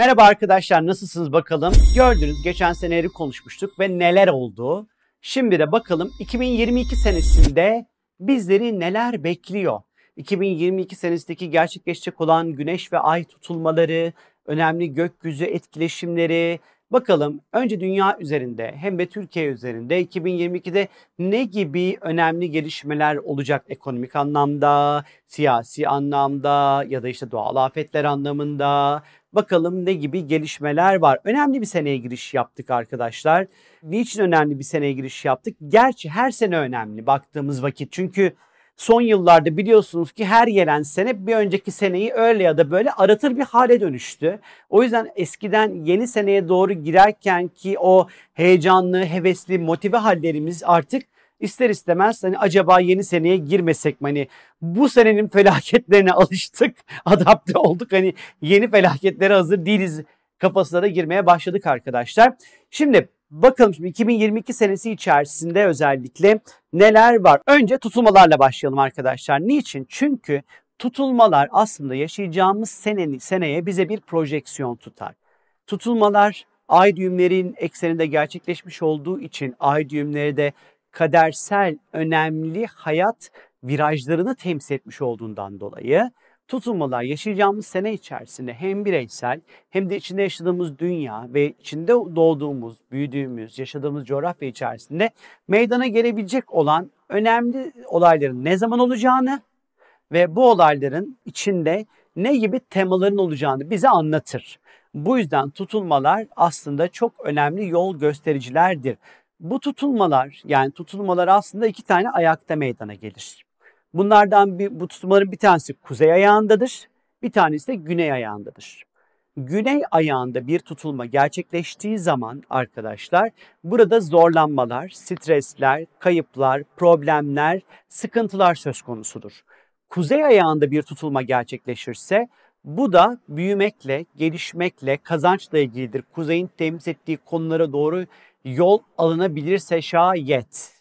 Merhaba arkadaşlar nasılsınız bakalım? Gördünüz geçen seneleri konuşmuştuk ve neler oldu. Şimdi de bakalım 2022 senesinde bizleri neler bekliyor? 2022 senesindeki gerçekleşecek olan güneş ve ay tutulmaları, önemli gökyüzü etkileşimleri, Bakalım önce dünya üzerinde hem de Türkiye üzerinde 2022'de ne gibi önemli gelişmeler olacak ekonomik anlamda, siyasi anlamda ya da işte doğal afetler anlamında. Bakalım ne gibi gelişmeler var. Önemli bir seneye giriş yaptık arkadaşlar. Niçin önemli bir seneye giriş yaptık? Gerçi her sene önemli baktığımız vakit. Çünkü son yıllarda biliyorsunuz ki her gelen sene bir önceki seneyi öyle ya da böyle aratır bir hale dönüştü. O yüzden eskiden yeni seneye doğru girerken ki o heyecanlı, hevesli, motive hallerimiz artık ister istemez hani acaba yeni seneye girmesek mi? Hani bu senenin felaketlerine alıştık, adapte olduk. Hani yeni felaketlere hazır değiliz kafasına da girmeye başladık arkadaşlar. Şimdi Bakalım şimdi 2022 senesi içerisinde özellikle neler var? Önce tutulmalarla başlayalım arkadaşlar. Niçin? Çünkü tutulmalar aslında yaşayacağımız seneni, seneye bize bir projeksiyon tutar. Tutulmalar ay düğümlerin ekseninde gerçekleşmiş olduğu için ay düğümleri de kadersel önemli hayat virajlarını temsil etmiş olduğundan dolayı tutulmalar yaşayacağımız sene içerisinde hem bireysel hem de içinde yaşadığımız dünya ve içinde doğduğumuz, büyüdüğümüz, yaşadığımız coğrafya içerisinde meydana gelebilecek olan önemli olayların ne zaman olacağını ve bu olayların içinde ne gibi temaların olacağını bize anlatır. Bu yüzden tutulmalar aslında çok önemli yol göstericilerdir. Bu tutulmalar yani tutulmalar aslında iki tane ayakta meydana gelir. Bunlardan bir, bu tutulmaların bir tanesi kuzey ayağındadır, bir tanesi de güney ayağındadır. Güney ayağında bir tutulma gerçekleştiği zaman arkadaşlar burada zorlanmalar, stresler, kayıplar, problemler, sıkıntılar söz konusudur. Kuzey ayağında bir tutulma gerçekleşirse bu da büyümekle, gelişmekle, kazançla ilgilidir. Kuzeyin temsil ettiği konulara doğru yol alınabilirse şayet.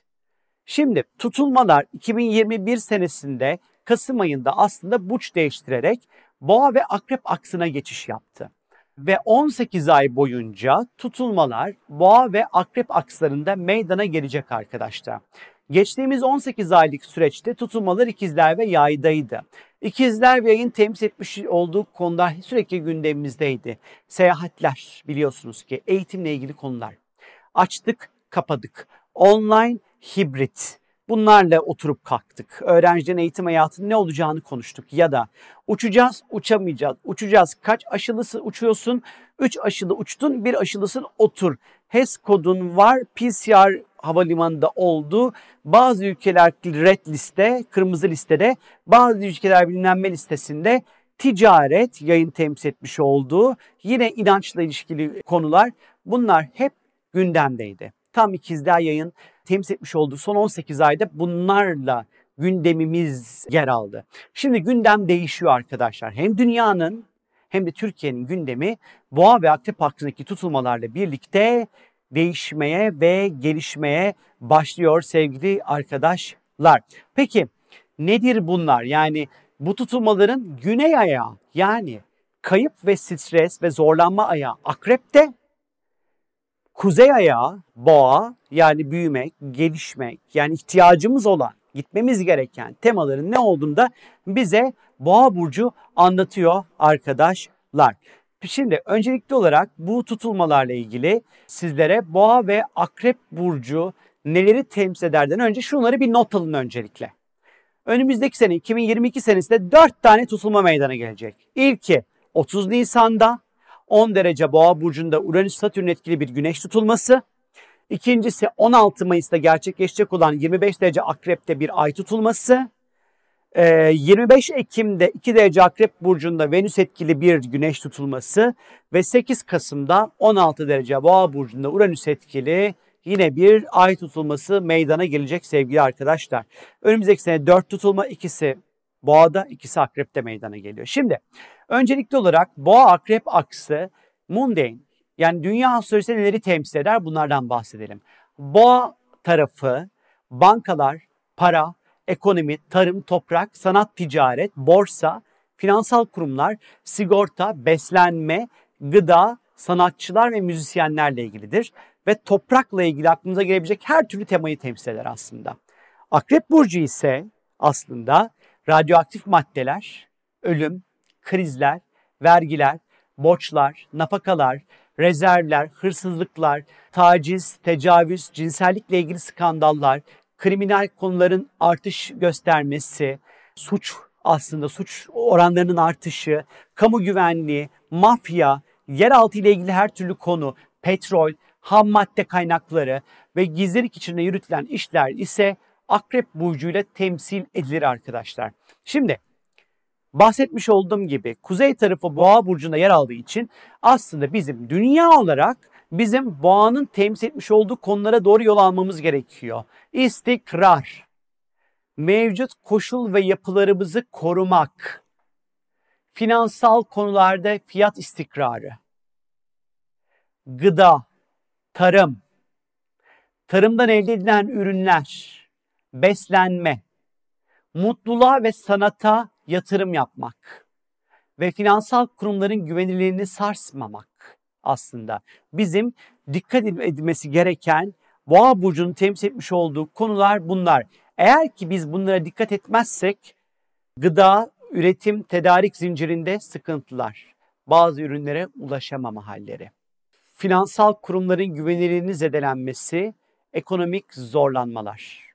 Şimdi tutulmalar 2021 senesinde Kasım ayında aslında burç değiştirerek Boğa ve Akrep aksına geçiş yaptı. Ve 18 ay boyunca tutulmalar Boğa ve Akrep akslarında meydana gelecek arkadaşlar. Geçtiğimiz 18 aylık süreçte tutulmalar ikizler ve yaydaydı. İkizler ve yayın temsil etmiş olduğu konular sürekli gündemimizdeydi. Seyahatler biliyorsunuz ki eğitimle ilgili konular. Açtık, kapadık. Online hibrit. Bunlarla oturup kalktık. Öğrencinin eğitim hayatının ne olacağını konuştuk. Ya da uçacağız, uçamayacağız. Uçacağız. Kaç aşılısı uçuyorsun? 3 aşılı uçtun, bir aşılısın otur. HES kodun var, PCR havalimanında oldu. Bazı ülkeler red liste, kırmızı listede, bazı ülkeler bilinenme listesinde ticaret yayın temsil etmiş olduğu yine inançla ilişkili konular bunlar hep gündemdeydi. Tam ikizler yayın temsil etmiş olduğu son 18 ayda bunlarla gündemimiz yer aldı. Şimdi gündem değişiyor arkadaşlar. Hem dünyanın hem de Türkiye'nin gündemi boğa ve akrep hakkındaki tutulmalarla birlikte değişmeye ve gelişmeye başlıyor sevgili arkadaşlar. Peki nedir bunlar? Yani bu tutulmaların güney ayağı yani kayıp ve stres ve zorlanma ayağı akrepte Kuzey ayağı boğa yani büyümek, gelişmek yani ihtiyacımız olan, gitmemiz gereken temaların ne olduğunda bize boğa burcu anlatıyor arkadaşlar. Şimdi öncelikli olarak bu tutulmalarla ilgili sizlere boğa ve akrep burcu neleri temsil ederden önce şunları bir not alın öncelikle. Önümüzdeki sene 2022 senesinde 4 tane tutulma meydana gelecek. İlki 30 Nisan'da, 10 derece boğa burcunda Uranüs Satürn etkili bir güneş tutulması. İkincisi 16 Mayıs'ta gerçekleşecek olan 25 derece akrepte bir ay tutulması. 25 ee, Ekim'de 2 derece akrep burcunda Venüs etkili bir güneş tutulması ve 8 Kasım'da 16 derece boğa burcunda Uranüs etkili yine bir ay tutulması meydana gelecek sevgili arkadaşlar. Önümüzdeki sene 4 tutulma ikisi boğada ikisi akrepte meydana geliyor. Şimdi Öncelikli olarak boğa akrep aksı mundane yani dünya astrolojisi neleri temsil eder bunlardan bahsedelim. Boğa tarafı bankalar, para, ekonomi, tarım, toprak, sanat, ticaret, borsa, finansal kurumlar, sigorta, beslenme, gıda, sanatçılar ve müzisyenlerle ilgilidir. Ve toprakla ilgili aklımıza gelebilecek her türlü temayı temsil eder aslında. Akrep Burcu ise aslında radyoaktif maddeler, ölüm, krizler, vergiler, borçlar, nafakalar, rezervler, hırsızlıklar, taciz, tecavüz, cinsellikle ilgili skandallar, kriminal konuların artış göstermesi, suç aslında suç oranlarının artışı, kamu güvenliği, mafya, yeraltı ile ilgili her türlü konu, petrol, ham madde kaynakları ve gizlilik içinde yürütülen işler ise Akrep burcuyla temsil edilir arkadaşlar. Şimdi bahsetmiş olduğum gibi kuzey tarafı boğa burcunda yer aldığı için aslında bizim dünya olarak bizim boğanın temsil etmiş olduğu konulara doğru yol almamız gerekiyor. İstikrar, mevcut koşul ve yapılarımızı korumak, finansal konularda fiyat istikrarı, gıda, tarım, tarımdan elde edilen ürünler, beslenme, mutluluğa ve sanata yatırım yapmak ve finansal kurumların güvenilirliğini sarsmamak aslında bizim dikkat edilmesi gereken Boğa burcunun temsil etmiş olduğu konular bunlar. Eğer ki biz bunlara dikkat etmezsek gıda, üretim, tedarik zincirinde sıkıntılar, bazı ürünlere ulaşamama halleri, finansal kurumların güvenilirliğinin zedelenmesi, ekonomik zorlanmalar.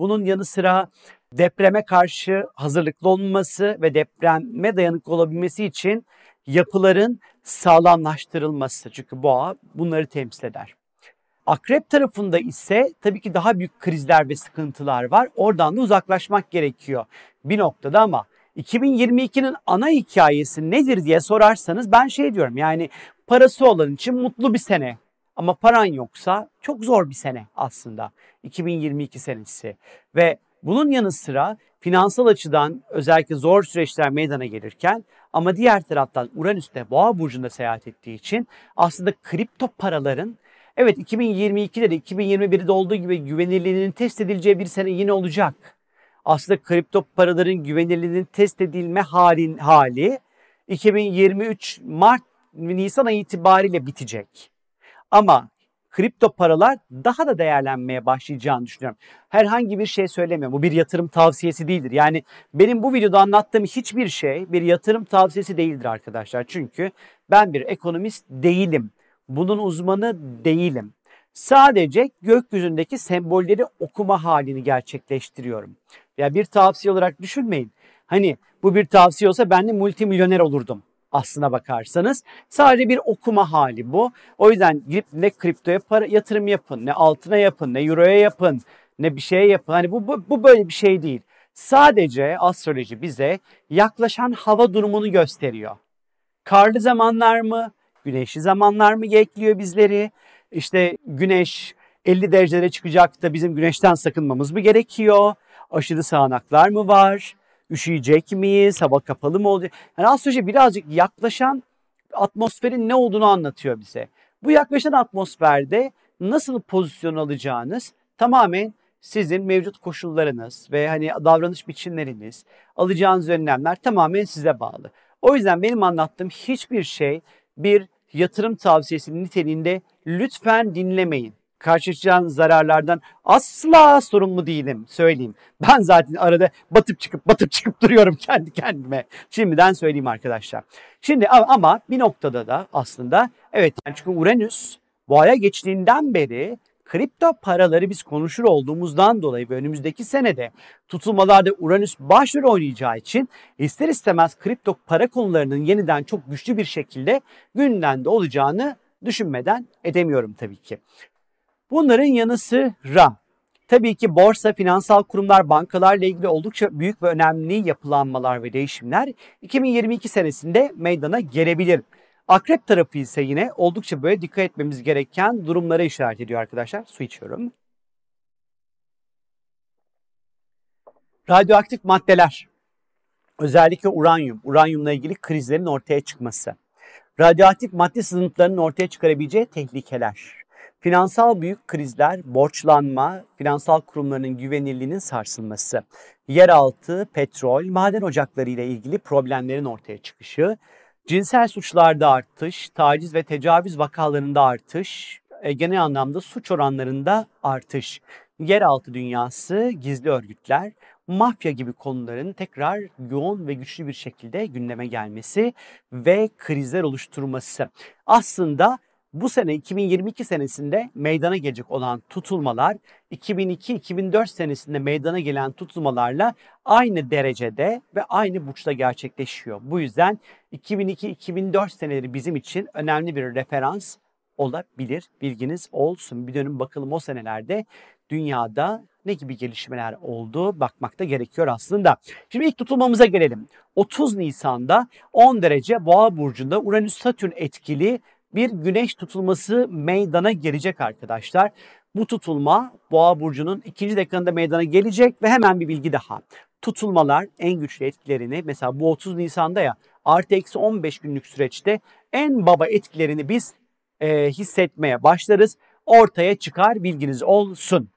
Bunun yanı sıra depreme karşı hazırlıklı olması ve depreme dayanıklı olabilmesi için yapıların sağlamlaştırılması. Çünkü boğa bunları temsil eder. Akrep tarafında ise tabii ki daha büyük krizler ve sıkıntılar var. Oradan da uzaklaşmak gerekiyor bir noktada ama 2022'nin ana hikayesi nedir diye sorarsanız ben şey diyorum yani parası olan için mutlu bir sene ama paran yoksa çok zor bir sene aslında 2022 senesi ve bunun yanı sıra finansal açıdan özellikle zor süreçler meydana gelirken ama diğer taraftan Uranüs'te Boğa burcunda seyahat ettiği için aslında kripto paraların Evet 2022'de de 2021'de olduğu gibi güvenilirliğinin test edileceği bir sene yine olacak. Aslında kripto paraların güvenilirliğinin test edilme halin, hali 2023 Mart Nisan ayı itibariyle bitecek. Ama kripto paralar daha da değerlenmeye başlayacağını düşünüyorum. Herhangi bir şey söylemiyorum. Bu bir yatırım tavsiyesi değildir. Yani benim bu videoda anlattığım hiçbir şey bir yatırım tavsiyesi değildir arkadaşlar. Çünkü ben bir ekonomist değilim. Bunun uzmanı değilim. Sadece gökyüzündeki sembolleri okuma halini gerçekleştiriyorum. Ya bir tavsiye olarak düşünmeyin. Hani bu bir tavsiye olsa ben de multimilyoner olurdum aslına bakarsanız. Sadece bir okuma hali bu. O yüzden girip ne kriptoya para yatırım yapın, ne altına yapın, ne euroya yapın, ne bir şeye yapın. Hani bu, bu, bu böyle bir şey değil. Sadece astroloji bize yaklaşan hava durumunu gösteriyor. Karlı zamanlar mı? Güneşli zamanlar mı bekliyor bizleri? İşte güneş 50 derecelere çıkacak da bizim güneşten sakınmamız mı gerekiyor? Aşırı sağanaklar mı var? Üşüyecek miyiz? Hava kapalı mı olacak? Yani astroloji birazcık yaklaşan atmosferin ne olduğunu anlatıyor bize. Bu yaklaşan atmosferde nasıl pozisyon alacağınız tamamen sizin mevcut koşullarınız ve hani davranış biçimleriniz, alacağınız önlemler tamamen size bağlı. O yüzden benim anlattığım hiçbir şey bir yatırım tavsiyesi niteliğinde lütfen dinlemeyin. Karşılaşacağınız zararlardan asla sorumlu değilim söyleyeyim. Ben zaten arada batıp çıkıp batıp çıkıp duruyorum kendi kendime. Şimdiden söyleyeyim arkadaşlar. Şimdi ama bir noktada da aslında evet yani çünkü Uranüs boğaya geçtiğinden beri kripto paraları biz konuşur olduğumuzdan dolayı ve önümüzdeki senede tutulmalarda Uranüs başrol oynayacağı için ister istemez kripto para konularının yeniden çok güçlü bir şekilde gündemde olacağını düşünmeden edemiyorum tabii ki. Bunların yanı sıra tabii ki borsa, finansal kurumlar, bankalarla ilgili oldukça büyük ve önemli yapılanmalar ve değişimler 2022 senesinde meydana gelebilir. Akrep tarafı ise yine oldukça böyle dikkat etmemiz gereken durumlara işaret ediyor arkadaşlar. Su içiyorum. Radyoaktif maddeler. Özellikle uranyum. Uranyumla ilgili krizlerin ortaya çıkması. Radyoaktif madde sızıntılarının ortaya çıkarabileceği tehlikeler. Finansal büyük krizler, borçlanma, finansal kurumlarının güvenilirliğinin sarsılması, yeraltı, petrol, maden ocakları ile ilgili problemlerin ortaya çıkışı, Cinsel suçlarda artış, taciz ve tecavüz vakalarında artış, e, genel anlamda suç oranlarında artış. Yeraltı dünyası, gizli örgütler, mafya gibi konuların tekrar yoğun ve güçlü bir şekilde gündeme gelmesi ve krizler oluşturması. Aslında bu sene 2022 senesinde meydana gelecek olan tutulmalar 2002-2004 senesinde meydana gelen tutulmalarla aynı derecede ve aynı burçta gerçekleşiyor. Bu yüzden 2002-2004 seneleri bizim için önemli bir referans olabilir. Bilginiz olsun. Bir dönüm bakalım o senelerde dünyada ne gibi gelişmeler oldu bakmakta gerekiyor aslında. Şimdi ilk tutulmamıza gelelim. 30 Nisan'da 10 derece Boğa burcunda Uranüs Satürn etkili bir güneş tutulması meydana gelecek arkadaşlar. Bu tutulma Boğa burcunun ikinci dekanında meydana gelecek ve hemen bir bilgi daha. Tutulmalar en güçlü etkilerini mesela bu 30 Nisan'da ya artı eksi 15 günlük süreçte en baba etkilerini biz e, hissetmeye başlarız. Ortaya çıkar bilginiz olsun.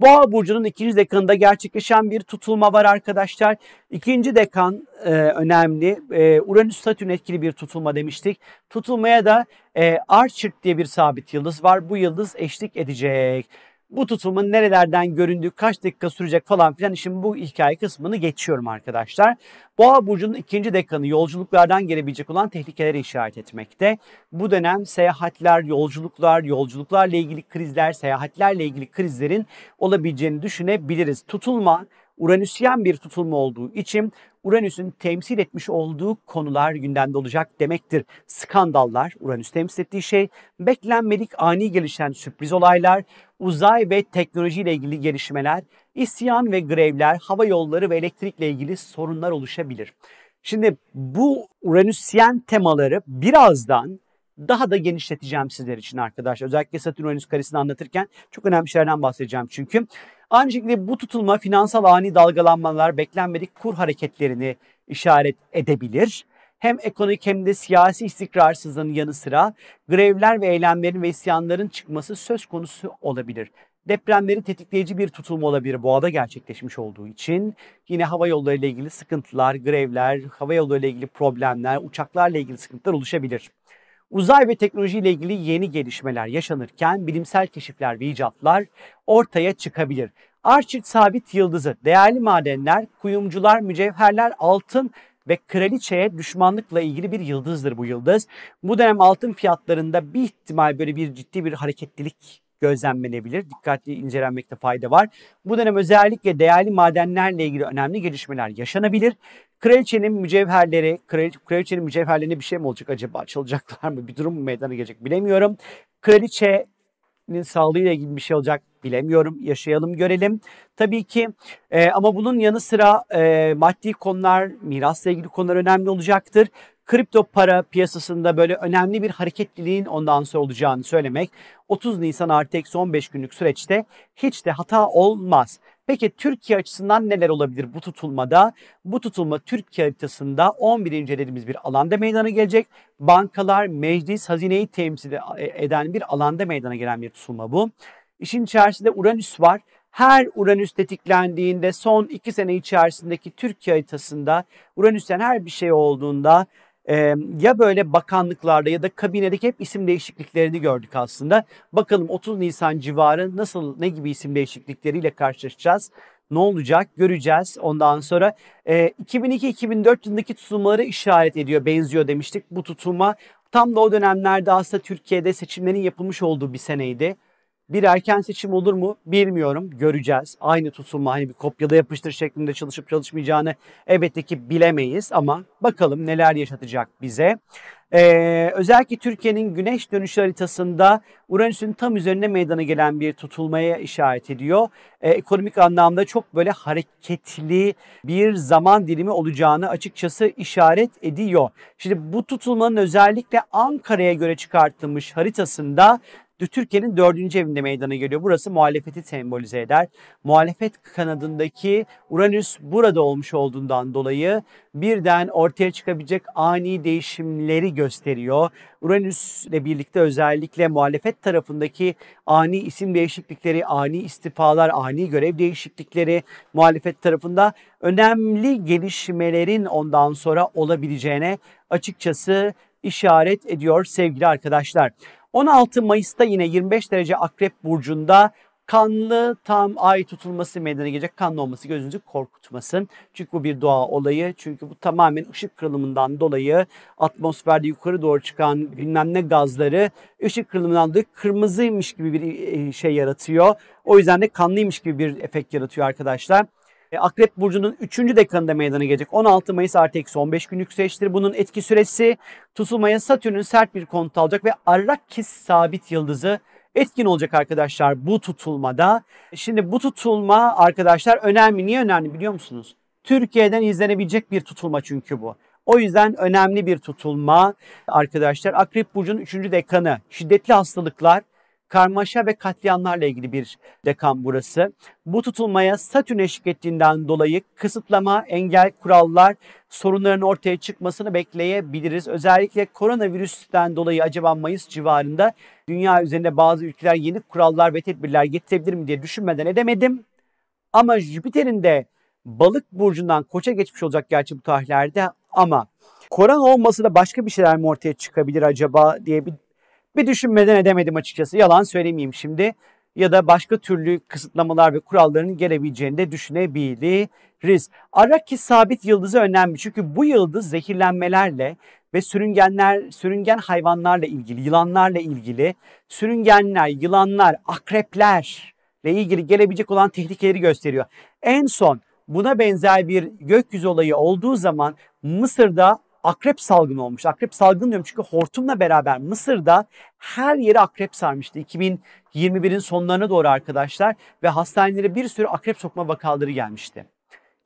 Boğa burcunun ikinci dekanında gerçekleşen bir tutulma var arkadaşlar. İkinci dekan e, önemli. E, Uranüs Satürn etkili bir tutulma demiştik. Tutulmaya da e, Archer diye bir sabit yıldız var. Bu yıldız eşlik edecek bu tutumun nerelerden göründüğü, kaç dakika sürecek falan filan işin bu hikaye kısmını geçiyorum arkadaşlar. Boğa burcunun ikinci dekanı yolculuklardan gelebilecek olan tehlikeleri işaret etmekte. Bu dönem seyahatler, yolculuklar, yolculuklarla ilgili krizler, seyahatlerle ilgili krizlerin olabileceğini düşünebiliriz. Tutulma Uranüsyen bir tutulma olduğu için Uranüs'ün temsil etmiş olduğu konular gündemde olacak demektir. Skandallar, Uranüs temsil ettiği şey, beklenmedik ani gelişen sürpriz olaylar, uzay ve teknoloji ile ilgili gelişmeler, isyan ve grevler, hava yolları ve elektrikle ilgili sorunlar oluşabilir. Şimdi bu Uranüsyen temaları birazdan daha da genişleteceğim sizler için arkadaşlar. Özellikle Satürn Uranüs karesini anlatırken çok önemli şeylerden bahsedeceğim çünkü. Aynı şekilde bu tutulma finansal ani dalgalanmalar, beklenmedik kur hareketlerini işaret edebilir. Hem ekonomik hem de siyasi istikrarsızlığın yanı sıra grevler ve eylemlerin ve isyanların çıkması söz konusu olabilir. Depremleri tetikleyici bir tutulma olabilir boğada gerçekleşmiş olduğu için. Yine hava yolları ile ilgili sıkıntılar, grevler, hava yolları ile ilgili problemler, uçaklarla ilgili sıkıntılar oluşabilir. Uzay ve teknoloji ile ilgili yeni gelişmeler yaşanırken bilimsel keşifler ve icatlar ortaya çıkabilir. Arçit sabit yıldızı, değerli madenler, kuyumcular, mücevherler, altın ve kraliçeye düşmanlıkla ilgili bir yıldızdır bu yıldız. Bu dönem altın fiyatlarında bir ihtimal böyle bir ciddi bir hareketlilik gözlemlenebilir. Dikkatli incelenmekte fayda var. Bu dönem özellikle değerli madenlerle ilgili önemli gelişmeler yaşanabilir. Kraliçenin mücevherleri, kraliçenin mücevherlerine bir şey mi olacak acaba? Açılacaklar mı? Bir durum mu meydana gelecek bilemiyorum. Kraliçenin sağlığıyla ilgili bir şey olacak bilemiyorum. Yaşayalım görelim. Tabii ki e, ama bunun yanı sıra e, maddi konular, mirasla ilgili konular önemli olacaktır kripto para piyasasında böyle önemli bir hareketliliğin ondan sonra olacağını söylemek 30 Nisan artı eksi 15 günlük süreçte hiç de hata olmaz. Peki Türkiye açısından neler olabilir bu tutulmada? Bu tutulma Türkiye haritasında 11. dediğimiz bir alanda meydana gelecek. Bankalar, meclis, hazineyi temsil eden bir alanda meydana gelen bir tutulma bu. İşin içerisinde Uranüs var. Her Uranüs tetiklendiğinde son iki sene içerisindeki Türkiye haritasında Uranüs'ten her bir şey olduğunda ya böyle bakanlıklarda ya da kabinedeki hep isim değişikliklerini gördük aslında. Bakalım 30 Nisan civarı nasıl ne gibi isim değişiklikleriyle karşılaşacağız? Ne olacak göreceğiz. Ondan sonra e, 2002-2004 yılındaki tutulmaları işaret ediyor, benziyor demiştik. Bu tutulma tam da o dönemlerde aslında Türkiye'de seçimlerin yapılmış olduğu bir seneydi. Bir erken seçim olur mu bilmiyorum. Göreceğiz. Aynı tutulma hani bir kopyada yapıştır şeklinde çalışıp çalışmayacağını elbette ki bilemeyiz ama bakalım neler yaşatacak bize. Ee, özellikle Türkiye'nin güneş dönüşü haritasında Uranüs'ün tam üzerine meydana gelen bir tutulmaya işaret ediyor. Ee, ekonomik anlamda çok böyle hareketli bir zaman dilimi olacağını açıkçası işaret ediyor. Şimdi bu tutulmanın özellikle Ankara'ya göre çıkartılmış haritasında Türkiye'nin dördüncü evinde meydana geliyor. Burası muhalefeti sembolize eder. Muhalefet kanadındaki Uranüs burada olmuş olduğundan dolayı birden ortaya çıkabilecek ani değişimleri gösteriyor. Uranüs ile birlikte özellikle muhalefet tarafındaki ani isim değişiklikleri, ani istifalar, ani görev değişiklikleri muhalefet tarafında önemli gelişmelerin ondan sonra olabileceğine açıkçası işaret ediyor sevgili arkadaşlar. 16 Mayıs'ta yine 25 derece Akrep Burcu'nda kanlı tam ay tutulması meydana gelecek. Kanlı olması gözünüzü korkutmasın. Çünkü bu bir doğa olayı. Çünkü bu tamamen ışık kırılımından dolayı atmosferde yukarı doğru çıkan bilmem ne gazları ışık kırılımından dolayı kırmızıymış gibi bir e, şey yaratıyor. O yüzden de kanlıymış gibi bir efekt yaratıyor arkadaşlar. E, Akrep Burcu'nun 3. dekanında meydana gelecek. 16 Mayıs artı eksi 15 gün yükseliştir. Bunun etki süresi tutulmaya Satürn'ün sert bir konut alacak ve Arrakis sabit yıldızı etkin olacak arkadaşlar bu tutulmada. Şimdi bu tutulma arkadaşlar önemli. Niye önemli biliyor musunuz? Türkiye'den izlenebilecek bir tutulma çünkü bu. O yüzden önemli bir tutulma arkadaşlar. Akrep Burcu'nun 3. dekanı şiddetli hastalıklar, karmaşa ve katliamlarla ilgili bir dekan burası. Bu tutulmaya Satürn eşlik ettiğinden dolayı kısıtlama, engel, kurallar sorunların ortaya çıkmasını bekleyebiliriz. Özellikle koronavirüsten dolayı acaba Mayıs civarında dünya üzerinde bazı ülkeler yeni kurallar ve tedbirler getirebilir mi diye düşünmeden edemedim. Ama Jüpiter'in de balık burcundan koça geçmiş olacak gerçi bu tarihlerde ama korona olması da başka bir şeyler mi ortaya çıkabilir acaba diye bir bir düşünmeden edemedim açıkçası. Yalan söylemeyeyim şimdi. Ya da başka türlü kısıtlamalar ve kuralların gelebileceğini de düşünebiliriz. Araki sabit yıldızı önemli çünkü bu yıldız zehirlenmelerle ve sürüngenler, sürüngen hayvanlarla ilgili, yılanlarla ilgili, sürüngenler, yılanlar, akreplerle ilgili gelebilecek olan tehlikeleri gösteriyor. En son buna benzer bir gökyüzü olayı olduğu zaman Mısır'da akrep salgını olmuş. Akrep salgını diyorum çünkü hortumla beraber Mısır'da her yeri akrep sarmıştı. 2021'in sonlarına doğru arkadaşlar ve hastanelere bir sürü akrep sokma vakaları gelmişti.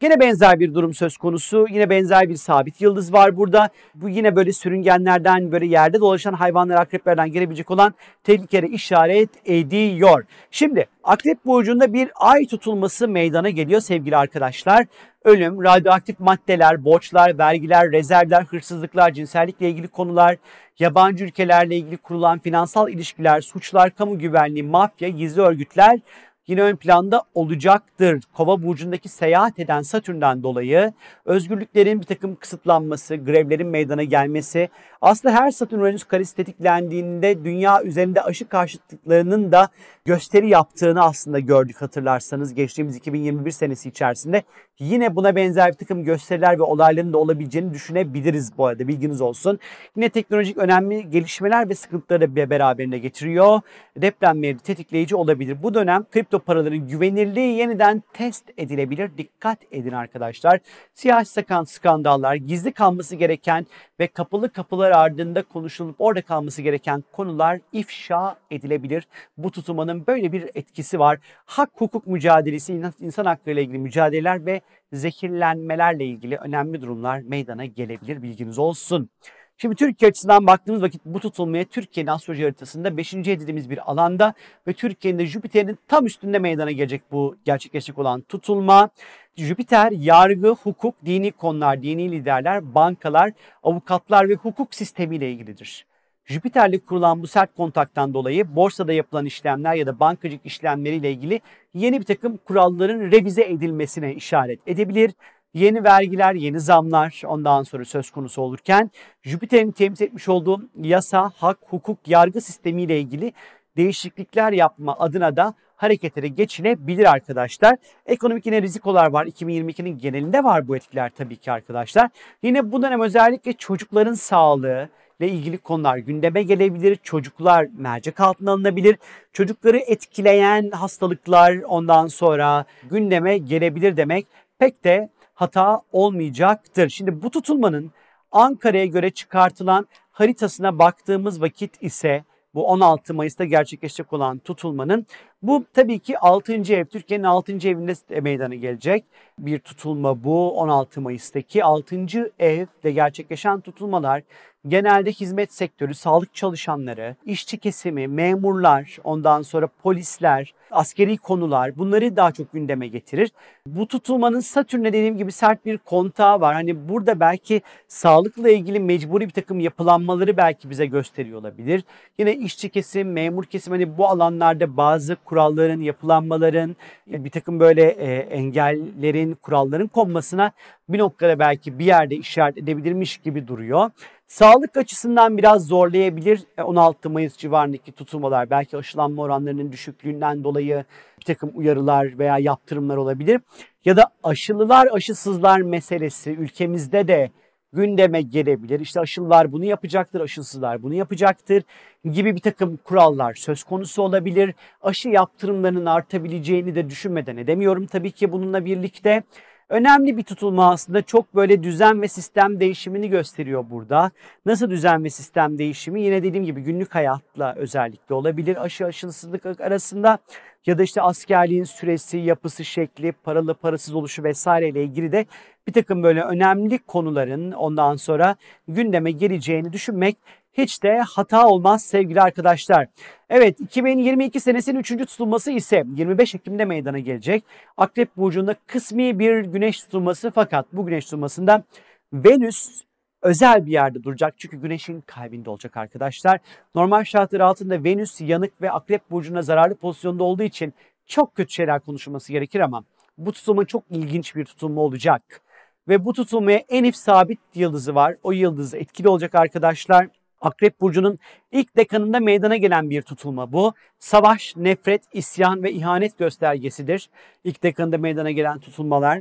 Yine benzer bir durum söz konusu. Yine benzer bir sabit yıldız var burada. Bu yine böyle sürüngenlerden, böyle yerde dolaşan hayvanlar, akreplerden gelebilecek olan tehlikeli işaret ediyor. Şimdi akrep burcunda bir ay tutulması meydana geliyor sevgili arkadaşlar. Ölüm, radyoaktif maddeler, borçlar, vergiler, rezervler, hırsızlıklar, cinsellikle ilgili konular, yabancı ülkelerle ilgili kurulan finansal ilişkiler, suçlar, kamu güvenliği, mafya, gizli örgütler, yine ön planda olacaktır. Kova burcundaki seyahat eden Satürn'den dolayı özgürlüklerin bir takım kısıtlanması, grevlerin meydana gelmesi, aslında her Satürn Uranüs karesi tetiklendiğinde dünya üzerinde aşı karşıtlıklarının da gösteri yaptığını aslında gördük hatırlarsanız geçtiğimiz 2021 senesi içerisinde. Yine buna benzer bir takım gösteriler ve olayların da olabileceğini düşünebiliriz bu arada bilginiz olsun. Yine teknolojik önemli gelişmeler ve sıkıntıları da beraberinde getiriyor. Depremleri tetikleyici olabilir. Bu dönem kripto paraların güvenirliği yeniden test edilebilir. Dikkat edin arkadaşlar. Siyasi skandallar, gizli kalması gereken ve kapalı kapılar ardında konuşulup orada kalması gereken konular ifşa edilebilir. Bu tutulmanın böyle bir etkisi var. Hak hukuk mücadelesi, insan hakları ile ilgili mücadeleler ve zehirlenmelerle ilgili önemli durumlar meydana gelebilir. Bilginiz olsun. Şimdi Türkiye açısından baktığımız vakit bu tutulmaya Türkiye'nin astroloji haritasında 5. dediğimiz bir alanda ve Türkiye'nin de Jüpiter'in tam üstünde meydana gelecek bu gerçekleşecek olan tutulma. Jüpiter yargı, hukuk, dini konular, dini liderler, bankalar, avukatlar ve hukuk sistemiyle ilgilidir. Jüpiter'le kurulan bu sert kontaktan dolayı borsada yapılan işlemler ya da bankacılık işlemleriyle ilgili yeni bir takım kuralların revize edilmesine işaret edebilir. Yeni vergiler, yeni zamlar ondan sonra söz konusu olurken Jüpiter'in temsil etmiş olduğu yasa, hak, hukuk, yargı sistemiyle ilgili değişiklikler yapma adına da hareketlere geçilebilir arkadaşlar. Ekonomik yine rizikolar var. 2022'nin genelinde var bu etkiler tabii ki arkadaşlar. Yine bu dönem özellikle çocukların sağlığı, ilgili konular gündeme gelebilir. Çocuklar mercek altına alınabilir. Çocukları etkileyen hastalıklar ondan sonra gündeme gelebilir demek pek de hata olmayacaktır. Şimdi bu tutulmanın Ankara'ya göre çıkartılan haritasına baktığımız vakit ise bu 16 Mayıs'ta gerçekleşecek olan tutulmanın Bu tabii ki 6. ev, Türkiye'nin 6. evinde meydana gelecek bir tutulma bu. 16 Mayıs'taki 6. evde gerçekleşen tutulmalar genelde hizmet sektörü, sağlık çalışanları, işçi kesimi, memurlar, ondan sonra polisler, askeri konular bunları daha çok gündeme getirir. Bu tutulmanın Satürn'e dediğim gibi sert bir kontağı var. Hani burada belki sağlıkla ilgili mecburi bir takım yapılanmaları belki bize gösteriyor olabilir. Yine işçi kesim, memur kesim hani bu alanlarda bazı kuralların, yapılanmaların, bir takım böyle e, engellerin, kuralların konmasına bir noktada belki bir yerde işaret edebilirmiş gibi duruyor. Sağlık açısından biraz zorlayabilir 16 e, Mayıs civarındaki tutulmalar. Belki aşılanma oranlarının düşüklüğünden dolayı bir takım uyarılar veya yaptırımlar olabilir. Ya da aşılılar aşısızlar meselesi ülkemizde de gündeme gelebilir. İşte aşılılar bunu yapacaktır, aşısızlar bunu yapacaktır gibi bir takım kurallar söz konusu olabilir. Aşı yaptırımlarının artabileceğini de düşünmeden edemiyorum. Tabii ki bununla birlikte Önemli bir tutulma aslında çok böyle düzen ve sistem değişimini gösteriyor burada. Nasıl düzen ve sistem değişimi? Yine dediğim gibi günlük hayatla özellikle olabilir. Aşı aşılısızlık arasında ya da işte askerliğin süresi, yapısı, şekli, paralı parasız oluşu vesaire ile ilgili de bir takım böyle önemli konuların ondan sonra gündeme geleceğini düşünmek hiç de hata olmaz sevgili arkadaşlar. Evet 2022 senesinin 3. tutulması ise 25 Ekim'de meydana gelecek. Akrep Burcu'nda kısmi bir güneş tutulması fakat bu güneş tutulmasında Venüs özel bir yerde duracak. Çünkü güneşin kalbinde olacak arkadaşlar. Normal şartlar altında Venüs yanık ve Akrep Burcu'na zararlı pozisyonda olduğu için çok kötü şeyler konuşulması gerekir ama bu tutulma çok ilginç bir tutulma olacak. Ve bu tutulmaya Enif sabit yıldızı var. O yıldız etkili olacak arkadaşlar. Akrep Burcu'nun ilk dekanında meydana gelen bir tutulma bu. Savaş, nefret, isyan ve ihanet göstergesidir. İlk dekanında meydana gelen tutulmalar.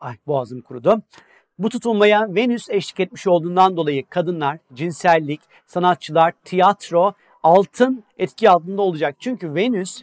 Ay boğazım kurudu. Bu tutulmaya Venüs eşlik etmiş olduğundan dolayı kadınlar, cinsellik, sanatçılar, tiyatro, altın etki altında olacak. Çünkü Venüs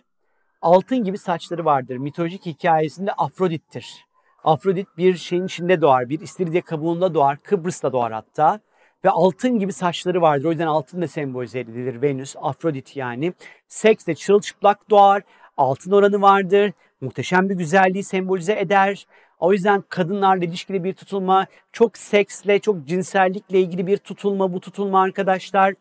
altın gibi saçları vardır. Mitolojik hikayesinde Afrodit'tir. Afrodit bir şeyin içinde doğar. Bir istiridye kabuğunda doğar. Kıbrıs'ta doğar hatta. Ve altın gibi saçları vardır. O yüzden altın da sembolize edilir. Venüs, Afrodit yani. Seks de çırılçıplak doğar. Altın oranı vardır. Muhteşem bir güzelliği sembolize eder. O yüzden kadınlarla ilişkili bir tutulma, çok seksle, çok cinsellikle ilgili bir tutulma bu tutulma arkadaşlar.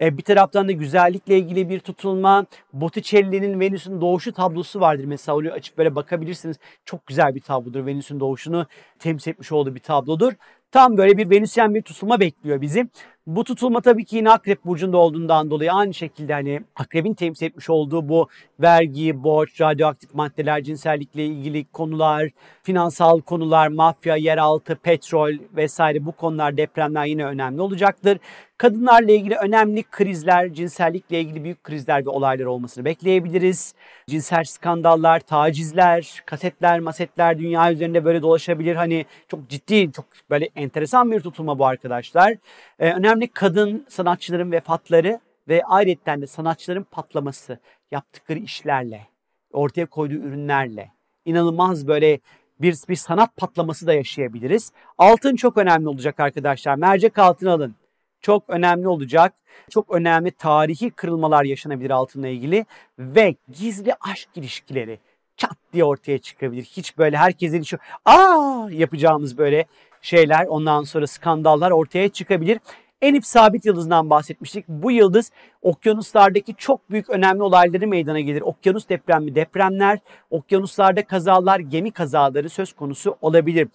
E, bir taraftan da güzellikle ilgili bir tutulma. Botticelli'nin Venüs'ün doğuşu tablosu vardır. Mesela onu açıp böyle bakabilirsiniz. Çok güzel bir tablodur. Venüs'ün doğuşunu temsil etmiş olduğu bir tablodur. Tam böyle bir Venüsyen bir tutulma bekliyor bizi. Bu tutulma tabii ki yine Akrep Burcu'nda olduğundan dolayı aynı şekilde hani Akrep'in temsil etmiş olduğu bu vergi, borç, radyoaktif maddeler, cinsellikle ilgili konular, finansal konular, mafya, yeraltı, petrol vesaire bu konular depremler yine önemli olacaktır. Kadınlarla ilgili önemli krizler, cinsellikle ilgili büyük krizler ve olaylar olmasını bekleyebiliriz. Cinsel skandallar, tacizler, kasetler, masetler dünya üzerinde böyle dolaşabilir. Hani çok ciddi, çok böyle enteresan bir tutulma bu arkadaşlar. Ee, önemli kadın sanatçıların vefatları ve ayrıca de sanatçıların patlaması yaptıkları işlerle, ortaya koyduğu ürünlerle inanılmaz böyle bir, bir sanat patlaması da yaşayabiliriz. Altın çok önemli olacak arkadaşlar. Mercek altın alın çok önemli olacak. Çok önemli tarihi kırılmalar yaşanabilir altınla ilgili ve gizli aşk ilişkileri çat diye ortaya çıkabilir. Hiç böyle herkesin şu aa yapacağımız böyle şeyler ondan sonra skandallar ortaya çıkabilir. Enif sabit yıldızından bahsetmiştik. Bu yıldız okyanuslardaki çok büyük önemli olayları meydana gelir. Okyanus depremi, depremler, okyanuslarda kazalar, gemi kazaları söz konusu olabilir.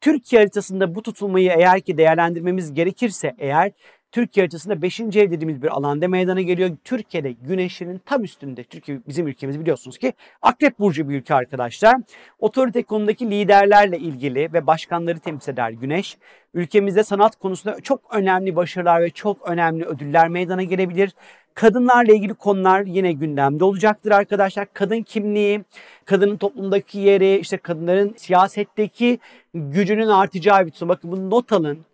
Türkiye haritasında bu tutulmayı eğer ki değerlendirmemiz gerekirse eğer Türkiye haritasında 5. ev dediğimiz bir alanda meydana geliyor. Türkiye'de güneşinin tam üstünde. Türkiye bizim ülkemiz biliyorsunuz ki Akrep Burcu bir ülke arkadaşlar. Otorite konudaki liderlerle ilgili ve başkanları temsil eder güneş. Ülkemizde sanat konusunda çok önemli başarılar ve çok önemli ödüller meydana gelebilir. Kadınlarla ilgili konular yine gündemde olacaktır arkadaşlar. Kadın kimliği, kadının toplumdaki yeri, işte kadınların siyasetteki gücünün artacağı bir tutum. Bakın bunu not alın.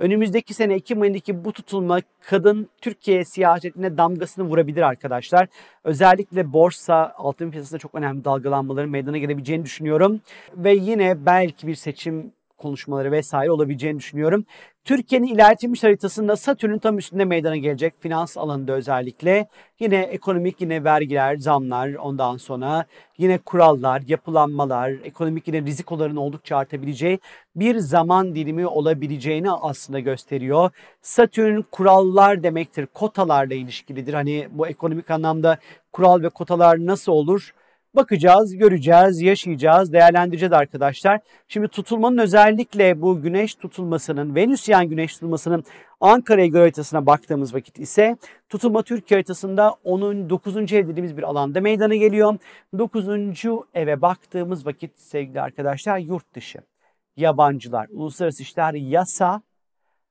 Önümüzdeki sene Ekim ayındaki bu tutulma kadın Türkiye siyasetine damgasını vurabilir arkadaşlar. Özellikle borsa, altın piyasasında çok önemli dalgalanmaların meydana gelebileceğini düşünüyorum. Ve yine belki bir seçim konuşmaları vesaire olabileceğini düşünüyorum. Türkiye'nin ilerletilmiş haritasında Satürn'ün tam üstünde meydana gelecek finans alanında özellikle. Yine ekonomik yine vergiler, zamlar ondan sonra yine kurallar, yapılanmalar, ekonomik yine rizikoların oldukça artabileceği bir zaman dilimi olabileceğini aslında gösteriyor. Satürn kurallar demektir, kotalarla ilişkilidir. Hani bu ekonomik anlamda kural ve kotalar nasıl olur? Bakacağız, göreceğiz, yaşayacağız, değerlendireceğiz arkadaşlar. Şimdi tutulmanın özellikle bu güneş tutulmasının, Venüsyen güneş tutulmasının Ankara göre haritasına baktığımız vakit ise tutulma Türkiye haritasında onun 9. ev dediğimiz bir alanda meydana geliyor. 9. eve baktığımız vakit sevgili arkadaşlar yurt dışı, yabancılar, uluslararası işler, yasa.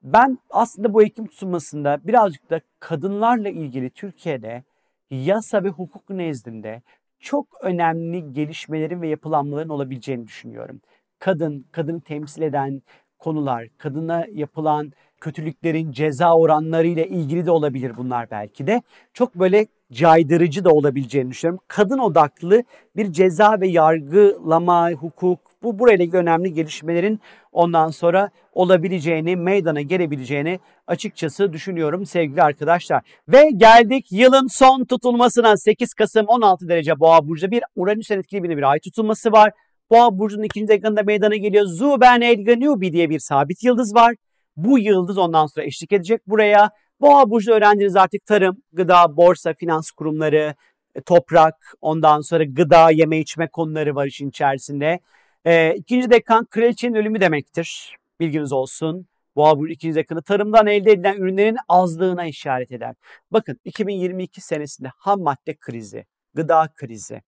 Ben aslında bu Ekim tutulmasında birazcık da kadınlarla ilgili Türkiye'de yasa ve hukuk nezdinde çok önemli gelişmelerin ve yapılanmaların olabileceğini düşünüyorum. Kadın, kadını temsil eden konular, kadına yapılan kötülüklerin ceza oranları ile ilgili de olabilir bunlar belki de. Çok böyle caydırıcı da olabileceğini düşünüyorum. Kadın odaklı bir ceza ve yargılama, hukuk, bu burayla ilgili önemli gelişmelerin ondan sonra olabileceğini, meydana gelebileceğini açıkçası düşünüyorum sevgili arkadaşlar. Ve geldik yılın son tutulmasına 8 Kasım 16 derece Boğa Burcu'da bir Uranüs etkili bir ay tutulması var. Boğa Burcu'nun ikinci ekranında meydana geliyor. Zuben Elganubi diye bir sabit yıldız var. Bu yıldız ondan sonra eşlik edecek buraya. Boğa Burcu öğrenciniz artık tarım, gıda, borsa, finans kurumları, e, toprak, ondan sonra gıda, yeme içme konuları var işin içerisinde. E, ikinci dekan kraliçenin ölümü demektir. Bilginiz olsun. Boğa burcu ikinci dekanı tarımdan elde edilen ürünlerin azlığına işaret eder. Bakın 2022 senesinde ham madde krizi, gıda krizi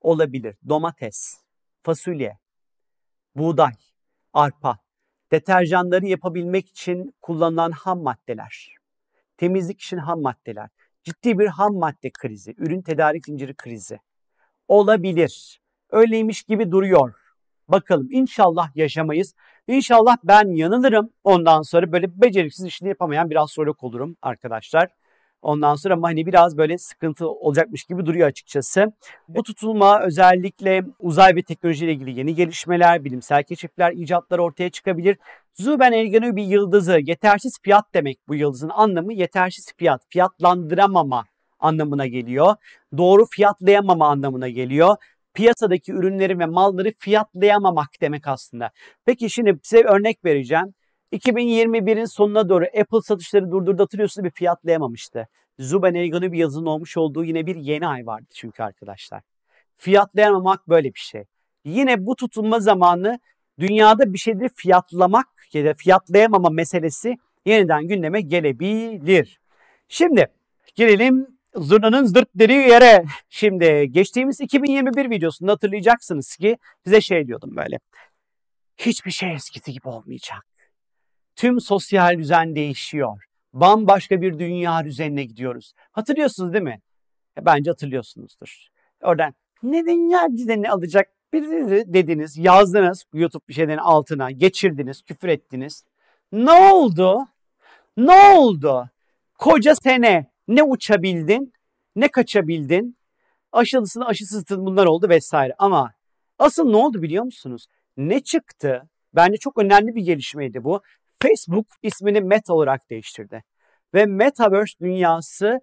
olabilir. Domates, fasulye, buğday, arpa, deterjanları yapabilmek için kullanılan ham maddeler, temizlik için ham maddeler, ciddi bir ham madde krizi, ürün tedarik zinciri krizi olabilir. Öyleymiş gibi duruyor. Bakalım inşallah yaşamayız. İnşallah ben yanılırım. Ondan sonra böyle beceriksiz işini yapamayan bir astrolog olurum arkadaşlar. Ondan sonra ama hani biraz böyle sıkıntı olacakmış gibi duruyor açıkçası. Bu tutulma özellikle uzay ve teknolojiyle ilgili yeni gelişmeler, bilimsel keşifler, icatlar ortaya çıkabilir. Zuben Elganü bir yıldızı, yetersiz fiyat demek bu yıldızın anlamı yetersiz fiyat, fiyatlandıramama anlamına geliyor. Doğru fiyatlayamama anlamına geliyor piyasadaki ürünleri ve malları fiyatlayamamak demek aslında. Peki şimdi size örnek vereceğim. 2021'in sonuna doğru Apple satışları durdurdu hatırlıyorsunuz bir fiyatlayamamıştı. Zuben Elgan'ı bir yazının olmuş olduğu yine bir yeni ay vardı çünkü arkadaşlar. Fiyatlayamamak böyle bir şey. Yine bu tutulma zamanı dünyada bir şeyleri fiyatlamak ya da fiyatlayamama meselesi yeniden gündeme gelebilir. Şimdi gelelim zurnanın zırt dediği yere. Şimdi geçtiğimiz 2021 videosunda hatırlayacaksınız ki size şey diyordum böyle. Hiçbir şey eskisi gibi olmayacak. Tüm sosyal düzen değişiyor. Bambaşka bir dünya düzenine gidiyoruz. Hatırlıyorsunuz değil mi? E, bence hatırlıyorsunuzdur. Oradan ne dünya düzenini alacak bir dediniz, yazdınız YouTube bir şeylerin altına, geçirdiniz, küfür ettiniz. Ne oldu? Ne oldu? Koca sene ne uçabildin, ne kaçabildin. Aşılısını aşısızın bunlar oldu vesaire. Ama asıl ne oldu biliyor musunuz? Ne çıktı? Bence çok önemli bir gelişmeydi bu. Facebook ismini Meta olarak değiştirdi. Ve Metaverse dünyası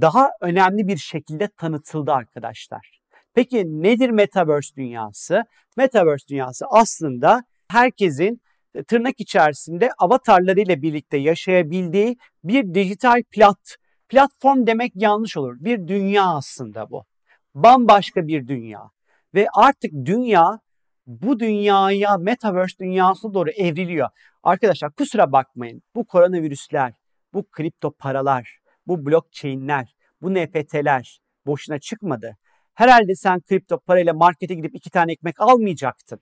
daha önemli bir şekilde tanıtıldı arkadaşlar. Peki nedir Metaverse dünyası? Metaverse dünyası aslında herkesin tırnak içerisinde avatarlarıyla birlikte yaşayabildiği bir dijital plat Platform demek yanlış olur. Bir dünya aslında bu. Bambaşka bir dünya. Ve artık dünya bu dünyaya, metaverse dünyasına doğru evriliyor. Arkadaşlar kusura bakmayın. Bu koronavirüsler, bu kripto paralar, bu blockchain'ler, bu NFT'ler boşuna çıkmadı. Herhalde sen kripto parayla markete gidip iki tane ekmek almayacaktın.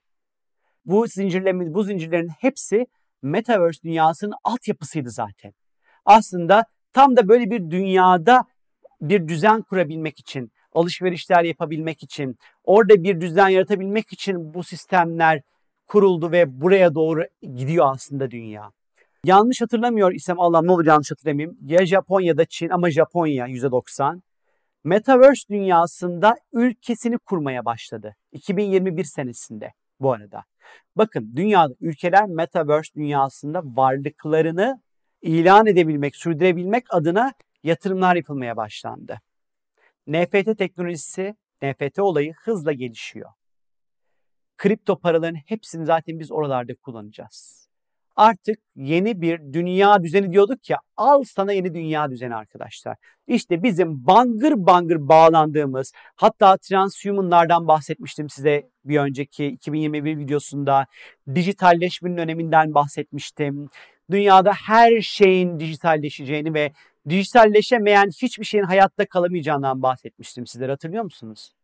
Bu zincirlerin, bu zincirlerin hepsi metaverse dünyasının altyapısıydı zaten. Aslında Tam da böyle bir dünyada bir düzen kurabilmek için, alışverişler yapabilmek için, orada bir düzen yaratabilmek için bu sistemler kuruldu ve buraya doğru gidiyor aslında dünya. Yanlış hatırlamıyor isem Allah ne olur yanlış hatırlamayayım. Ya Japonya da Çin ama Japonya %90. Metaverse dünyasında ülkesini kurmaya başladı 2021 senesinde. bu arada. Bakın dünyada ülkeler metaverse dünyasında varlıklarını ilan edebilmek, sürdürebilmek adına yatırımlar yapılmaya başlandı. NFT teknolojisi, NFT olayı hızla gelişiyor. Kripto paraların hepsini zaten biz oralarda kullanacağız. Artık yeni bir dünya düzeni diyorduk ya al sana yeni dünya düzeni arkadaşlar. İşte bizim bangır bangır bağlandığımız hatta transhumanlardan bahsetmiştim size bir önceki 2021 videosunda dijitalleşmenin öneminden bahsetmiştim. Dünyada her şeyin dijitalleşeceğini ve dijitalleşemeyen hiçbir şeyin hayatta kalamayacağından bahsetmiştim sizlere hatırlıyor musunuz?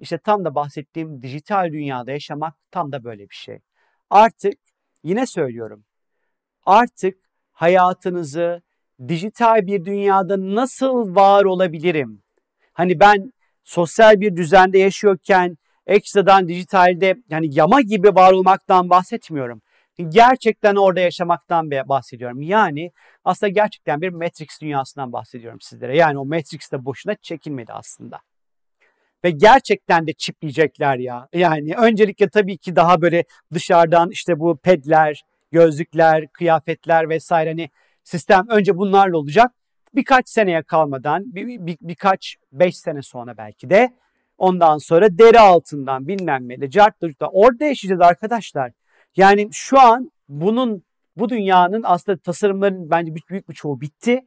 İşte tam da bahsettiğim dijital dünyada yaşamak tam da böyle bir şey. Artık yine söylüyorum. Artık hayatınızı dijital bir dünyada nasıl var olabilirim? Hani ben sosyal bir düzende yaşıyorken ekstradan dijitalde yani yama gibi var olmaktan bahsetmiyorum. Gerçekten orada yaşamaktan bahsediyorum. Yani aslında gerçekten bir Matrix dünyasından bahsediyorum sizlere. Yani o Matrix'te boşuna çekilmedi aslında. Ve gerçekten de çipleyecekler ya. Yani öncelikle tabii ki daha böyle dışarıdan işte bu pedler, gözlükler, kıyafetler vesaire hani sistem önce bunlarla olacak. Birkaç seneye kalmadan bir, bir, birkaç beş sene sonra belki de ondan sonra deri altından bilmem ne de cartlıkta orada yaşayacağız arkadaşlar. Yani şu an bunun bu dünyanın aslında tasarımların bence büyük, büyük bir çoğu bitti.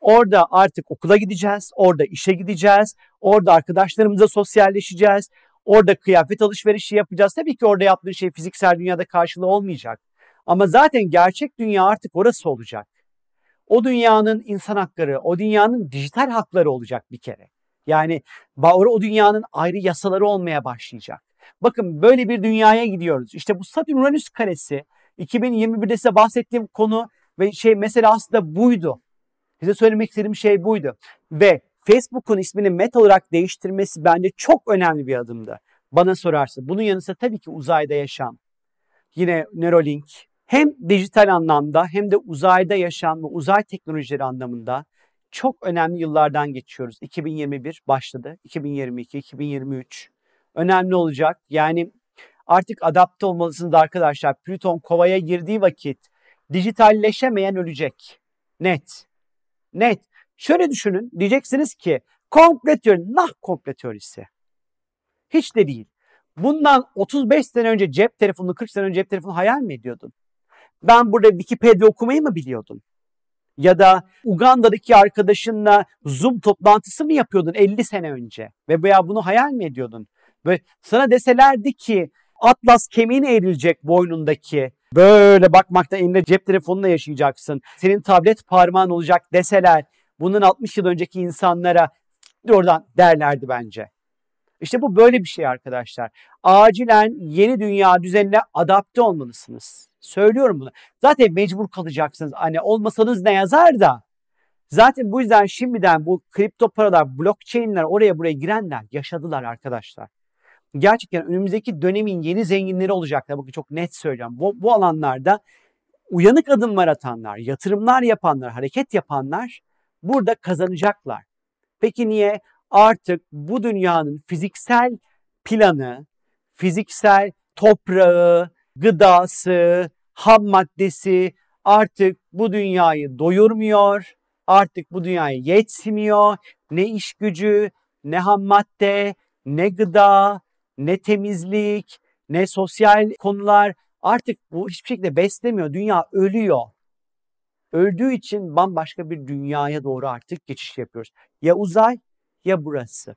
Orada artık okula gideceğiz, orada işe gideceğiz, orada arkadaşlarımıza sosyalleşeceğiz, orada kıyafet alışverişi yapacağız. Tabii ki orada yaptığın şey fiziksel dünyada karşılığı olmayacak. Ama zaten gerçek dünya artık orası olacak. O dünyanın insan hakları, o dünyanın dijital hakları olacak bir kere. Yani o dünyanın ayrı yasaları olmaya başlayacak. Bakın böyle bir dünyaya gidiyoruz. İşte bu Satürn-Uranüs karesi 2021'de size bahsettiğim konu ve şey mesela aslında buydu. Size söylemek istediğim şey buydu. Ve Facebook'un ismini Meta olarak değiştirmesi bence çok önemli bir adımdı. Bana sorarsa. Bunun yanı sıra tabii ki uzayda yaşam. Yine Neuralink. Hem dijital anlamda hem de uzayda yaşam ve uzay teknolojileri anlamında çok önemli yıllardan geçiyoruz. 2021 başladı. 2022, 2023 önemli olacak. Yani artık adapte olmalısınız arkadaşlar. Plüton kovaya girdiği vakit dijitalleşemeyen ölecek. Net. Net. Şöyle düşünün. Diyeceksiniz ki komple teori. Nah komple teorisi. Hiç de değil. Bundan 35 sene önce cep telefonu, 40 sene önce cep telefonu hayal mi ediyordun? Ben burada Wikipedia okumayı mı biliyordun? Ya da Uganda'daki arkadaşınla Zoom toplantısı mı yapıyordun 50 sene önce? Ve veya bunu hayal mi ediyordun? Ve sana deselerdi ki Atlas kemiğine eğrilecek boynundaki. Böyle bakmakta elinde cep telefonuna yaşayacaksın. Senin tablet parmağın olacak deseler bunun 60 yıl önceki insanlara oradan derlerdi bence. İşte bu böyle bir şey arkadaşlar. Acilen yeni dünya düzenine adapte olmalısınız. Söylüyorum bunu. Zaten mecbur kalacaksınız. Hani olmasanız ne yazar da. Zaten bu yüzden şimdiden bu kripto paralar, blockchain'ler oraya buraya girenler yaşadılar arkadaşlar gerçekten önümüzdeki dönemin yeni zenginleri olacaklar. Bakın çok net söyleyeceğim. Bu, bu alanlarda uyanık adımlar atanlar, yatırımlar yapanlar, hareket yapanlar burada kazanacaklar. Peki niye? Artık bu dünyanın fiziksel planı, fiziksel toprağı, gıdası, ham maddesi artık bu dünyayı doyurmuyor. Artık bu dünyaya yetmiyor. Ne iş gücü, ne ham madde, ne gıda, ne temizlik, ne sosyal konular artık bu hiçbir şekilde beslemiyor. Dünya ölüyor. Öldüğü için bambaşka bir dünyaya doğru artık geçiş yapıyoruz. Ya uzay ya burası.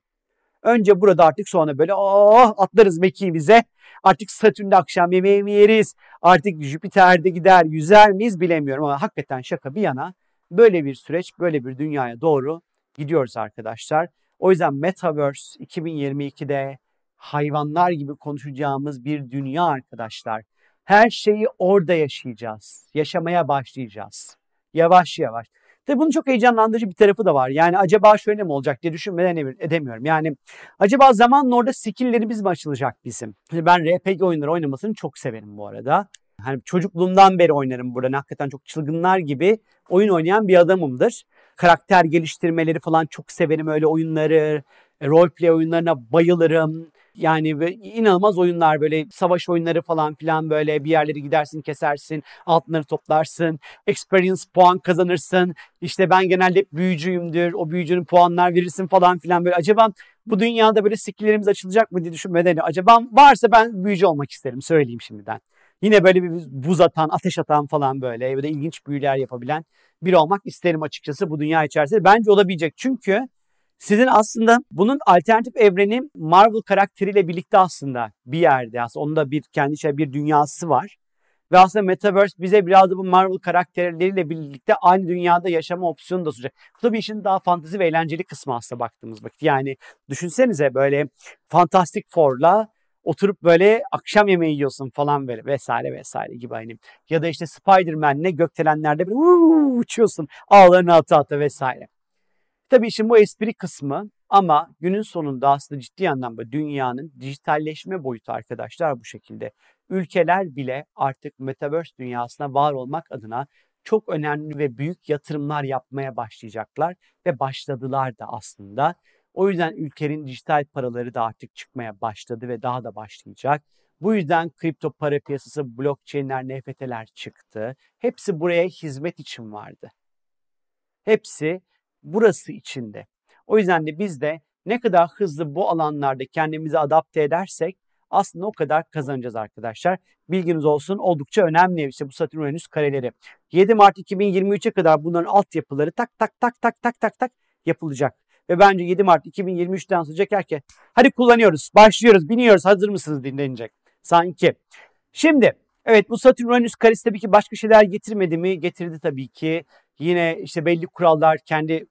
Önce burada artık sonra böyle oh atlarız mekiğimize. Artık Satürn'de akşam yemeğimi yeriz. Artık Jüpiter'de gider yüzer miyiz bilemiyorum ama hakikaten şaka bir yana böyle bir süreç böyle bir dünyaya doğru gidiyoruz arkadaşlar. O yüzden Metaverse 2022'de hayvanlar gibi konuşacağımız bir dünya arkadaşlar. Her şeyi orada yaşayacağız. Yaşamaya başlayacağız. Yavaş yavaş. Tabii bunun çok heyecanlandırıcı bir tarafı da var. Yani acaba şöyle mi olacak diye düşünmeden edemiyorum. Yani acaba zamanla orada skilllerimiz mi açılacak bizim? Ben RPG oyunları oynamasını çok severim bu arada. Hani çocukluğumdan beri oynarım burada. Hakikaten çok çılgınlar gibi oyun oynayan bir adamımdır. Karakter geliştirmeleri falan çok severim öyle oyunları. Roleplay oyunlarına bayılırım Yani inanılmaz oyunlar böyle savaş oyunları falan filan böyle bir yerleri gidersin kesersin altınları toplarsın experience puan kazanırsın işte ben genelde büyücüyümdür o büyücünün puanlar verirsin falan filan böyle acaba bu dünyada böyle skilllerimiz açılacak mı diye düşünmeden acaba varsa ben büyücü olmak isterim söyleyeyim şimdiden. Yine böyle bir buz atan, ateş atan falan böyle böyle ilginç büyüler yapabilen biri olmak isterim açıkçası bu dünya içerisinde. Bence olabilecek çünkü sizin aslında bunun alternatif evreni Marvel karakteriyle birlikte aslında bir yerde aslında onun da bir kendi içinde bir dünyası var. Ve aslında Metaverse bize biraz da bu Marvel karakterleriyle birlikte aynı dünyada yaşama opsiyonu da sunacak. Bu tabii işin daha fantezi ve eğlenceli kısmı aslında baktığımız vakit. Yani düşünsenize böyle Fantastic Four'la oturup böyle akşam yemeği yiyorsun falan böyle vesaire vesaire gibi hani. Ya da işte Spider-Man'le gökdelenlerde böyle uçuyorsun ağlarını ata ata vesaire. Tabii işin bu espri kısmı ama günün sonunda aslında ciddi anlamda dünyanın dijitalleşme boyutu arkadaşlar bu şekilde. Ülkeler bile artık Metaverse dünyasına var olmak adına çok önemli ve büyük yatırımlar yapmaya başlayacaklar ve başladılar da aslında. O yüzden ülkenin dijital paraları da artık çıkmaya başladı ve daha da başlayacak. Bu yüzden kripto para piyasası, blockchain'ler, NFT'ler çıktı. Hepsi buraya hizmet için vardı. Hepsi burası içinde. O yüzden de biz de ne kadar hızlı bu alanlarda kendimizi adapte edersek aslında o kadar kazanacağız arkadaşlar. Bilginiz olsun oldukça önemli işte bu Satürn Uranüs kareleri. 7 Mart 2023'e kadar bunların altyapıları tak tak tak tak tak tak tak yapılacak. Ve bence 7 Mart 2023'ten sonra çekerken hadi kullanıyoruz, başlıyoruz, biniyoruz, hazır mısınız dinlenecek sanki. Şimdi evet bu Satürn Uranüs karesi tabii ki başka şeyler getirmedi mi? Getirdi tabii ki. Yine işte belli kurallar kendi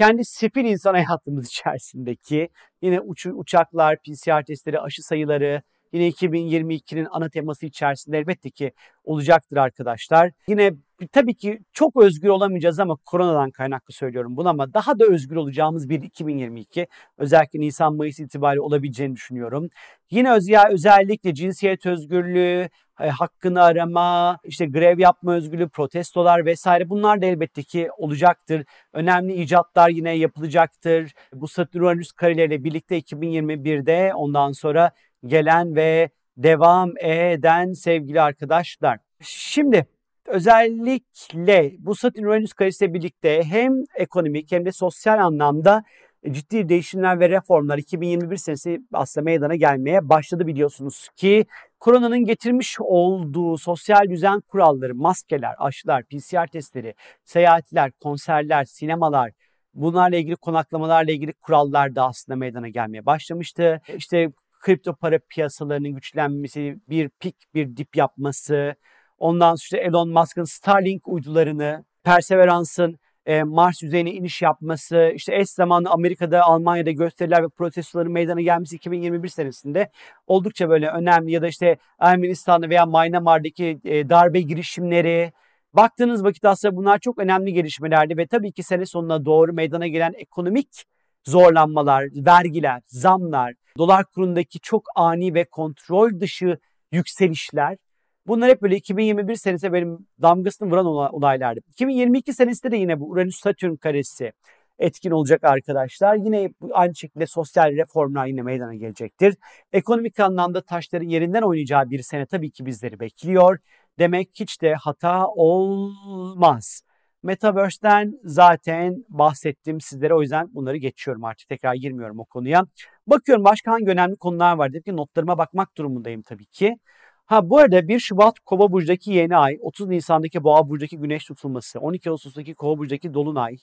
kendi sefil insan hayatımız içerisindeki yine uç, uçaklar, PCR testleri, aşı sayıları, yine 2022'nin ana teması içerisinde elbette ki olacaktır arkadaşlar. Yine tabii ki çok özgür olamayacağız ama koronadan kaynaklı söylüyorum bunu ama daha da özgür olacağımız bir 2022 özellikle Nisan-Mayıs itibariyle olabileceğini düşünüyorum. Yine öz, ya, özellikle cinsiyet özgürlüğü, e, hakkını arama, işte grev yapma özgürlüğü, protestolar vesaire bunlar da elbette ki olacaktır. Önemli icatlar yine yapılacaktır. Bu Satürn-Uranüs kareleriyle birlikte 2021'de ondan sonra gelen ve devam eden sevgili arkadaşlar. Şimdi özellikle bu Satürn Uranüs karesiyle birlikte hem ekonomik hem de sosyal anlamda ciddi değişimler ve reformlar 2021 senesi aslında meydana gelmeye başladı biliyorsunuz ki koronanın getirmiş olduğu sosyal düzen kuralları, maskeler, aşılar, PCR testleri, seyahatler, konserler, sinemalar, bunlarla ilgili konaklamalarla ilgili kurallar da aslında meydana gelmeye başlamıştı. İşte kripto para piyasalarının güçlenmesi, bir pik bir dip yapması, ondan sonra Elon Musk'ın Starlink uydularını, Perseverance'ın e, Mars yüzeyine iniş yapması, işte eş zamanlı Amerika'da, Almanya'da gösteriler ve protestoların meydana gelmesi 2021 senesinde oldukça böyle önemli ya da işte Ermenistan'da veya Myanmar'daki e, darbe girişimleri, baktığınız vakit aslında bunlar çok önemli gelişmelerdi ve tabii ki sene sonuna doğru meydana gelen ekonomik zorlanmalar, vergiler, zamlar, dolar kurundaki çok ani ve kontrol dışı yükselişler Bunlar hep böyle 2021 senesinde benim damgasını vuran olaylardı. 2022 senesinde de yine bu Uranüs-Satürn karesi etkin olacak arkadaşlar. Yine aynı şekilde sosyal reformlar yine meydana gelecektir. Ekonomik anlamda taşların yerinden oynayacağı bir sene tabii ki bizleri bekliyor. Demek hiç de hata olmaz. Metaverse'den zaten bahsettim sizlere o yüzden bunları geçiyorum artık tekrar girmiyorum o konuya. Bakıyorum başka hangi önemli konular var dedim ki notlarıma bakmak durumundayım tabii ki. Ha bu arada 1 Şubat Kova burcundaki yeni ay, 30 Nisan'daki Boğa burcundaki güneş tutulması, 12 Ağustos'taki Kova burcundaki dolunay.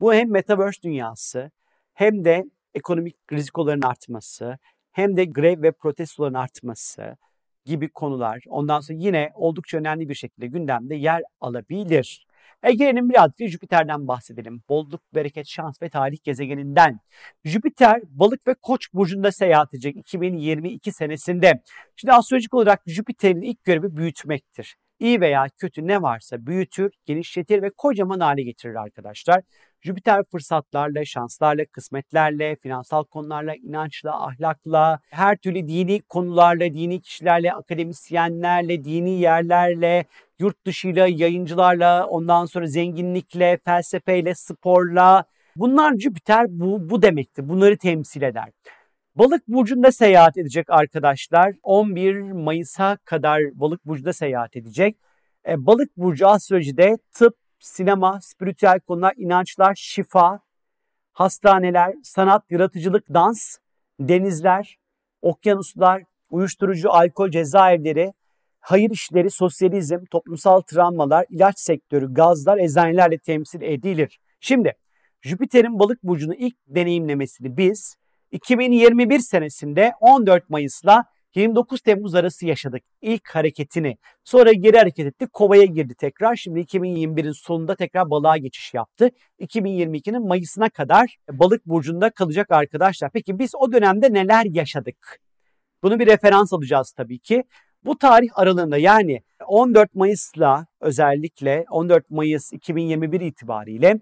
Bu hem metaverse dünyası hem de ekonomik rizikoların artması, hem de grev ve protestoların artması gibi konular ondan sonra yine oldukça önemli bir şekilde gündemde yer alabilir. Ege'nin birazcık Jüpiter'den bahsedelim. Bolluk, bereket, şans ve tarih gezegeninden. Jüpiter balık ve koç burcunda seyahat edecek 2022 senesinde. Şimdi astrolojik olarak Jüpiter'in ilk görevi büyütmektir. İyi veya kötü ne varsa büyütür, genişletir ve kocaman hale getirir arkadaşlar. Jüpiter fırsatlarla, şanslarla, kısmetlerle, finansal konularla, inançla, ahlakla, her türlü dini konularla, dini kişilerle, akademisyenlerle, dini yerlerle, yurt dışıyla, yayıncılarla, ondan sonra zenginlikle, felsefeyle, sporla. Bunlar Jüpiter bu, bu demektir. Bunları temsil eder. Balık burcunda seyahat edecek arkadaşlar. 11 Mayıs'a kadar Balık burcunda seyahat edecek. E, Balık burcu astrolojide tıp, sinema, spiritüel konular, inançlar, şifa, hastaneler, sanat, yaratıcılık, dans, denizler, okyanuslar, uyuşturucu, alkol, cezaevleri, hayır işleri, sosyalizm, toplumsal travmalar, ilaç sektörü, gazlar, eczanelerle temsil edilir. Şimdi Jüpiter'in balık burcunu ilk deneyimlemesini biz 2021 senesinde 14 Mayıs'la 29 Temmuz arası yaşadık ilk hareketini. Sonra geri hareket etti. Kovaya girdi tekrar. Şimdi 2021'in sonunda tekrar balığa geçiş yaptı. 2022'nin Mayıs'ına kadar balık burcunda kalacak arkadaşlar. Peki biz o dönemde neler yaşadık? Bunu bir referans alacağız tabii ki. Bu tarih aralığında yani 14 Mayıs'la özellikle 14 Mayıs 2021 itibariyle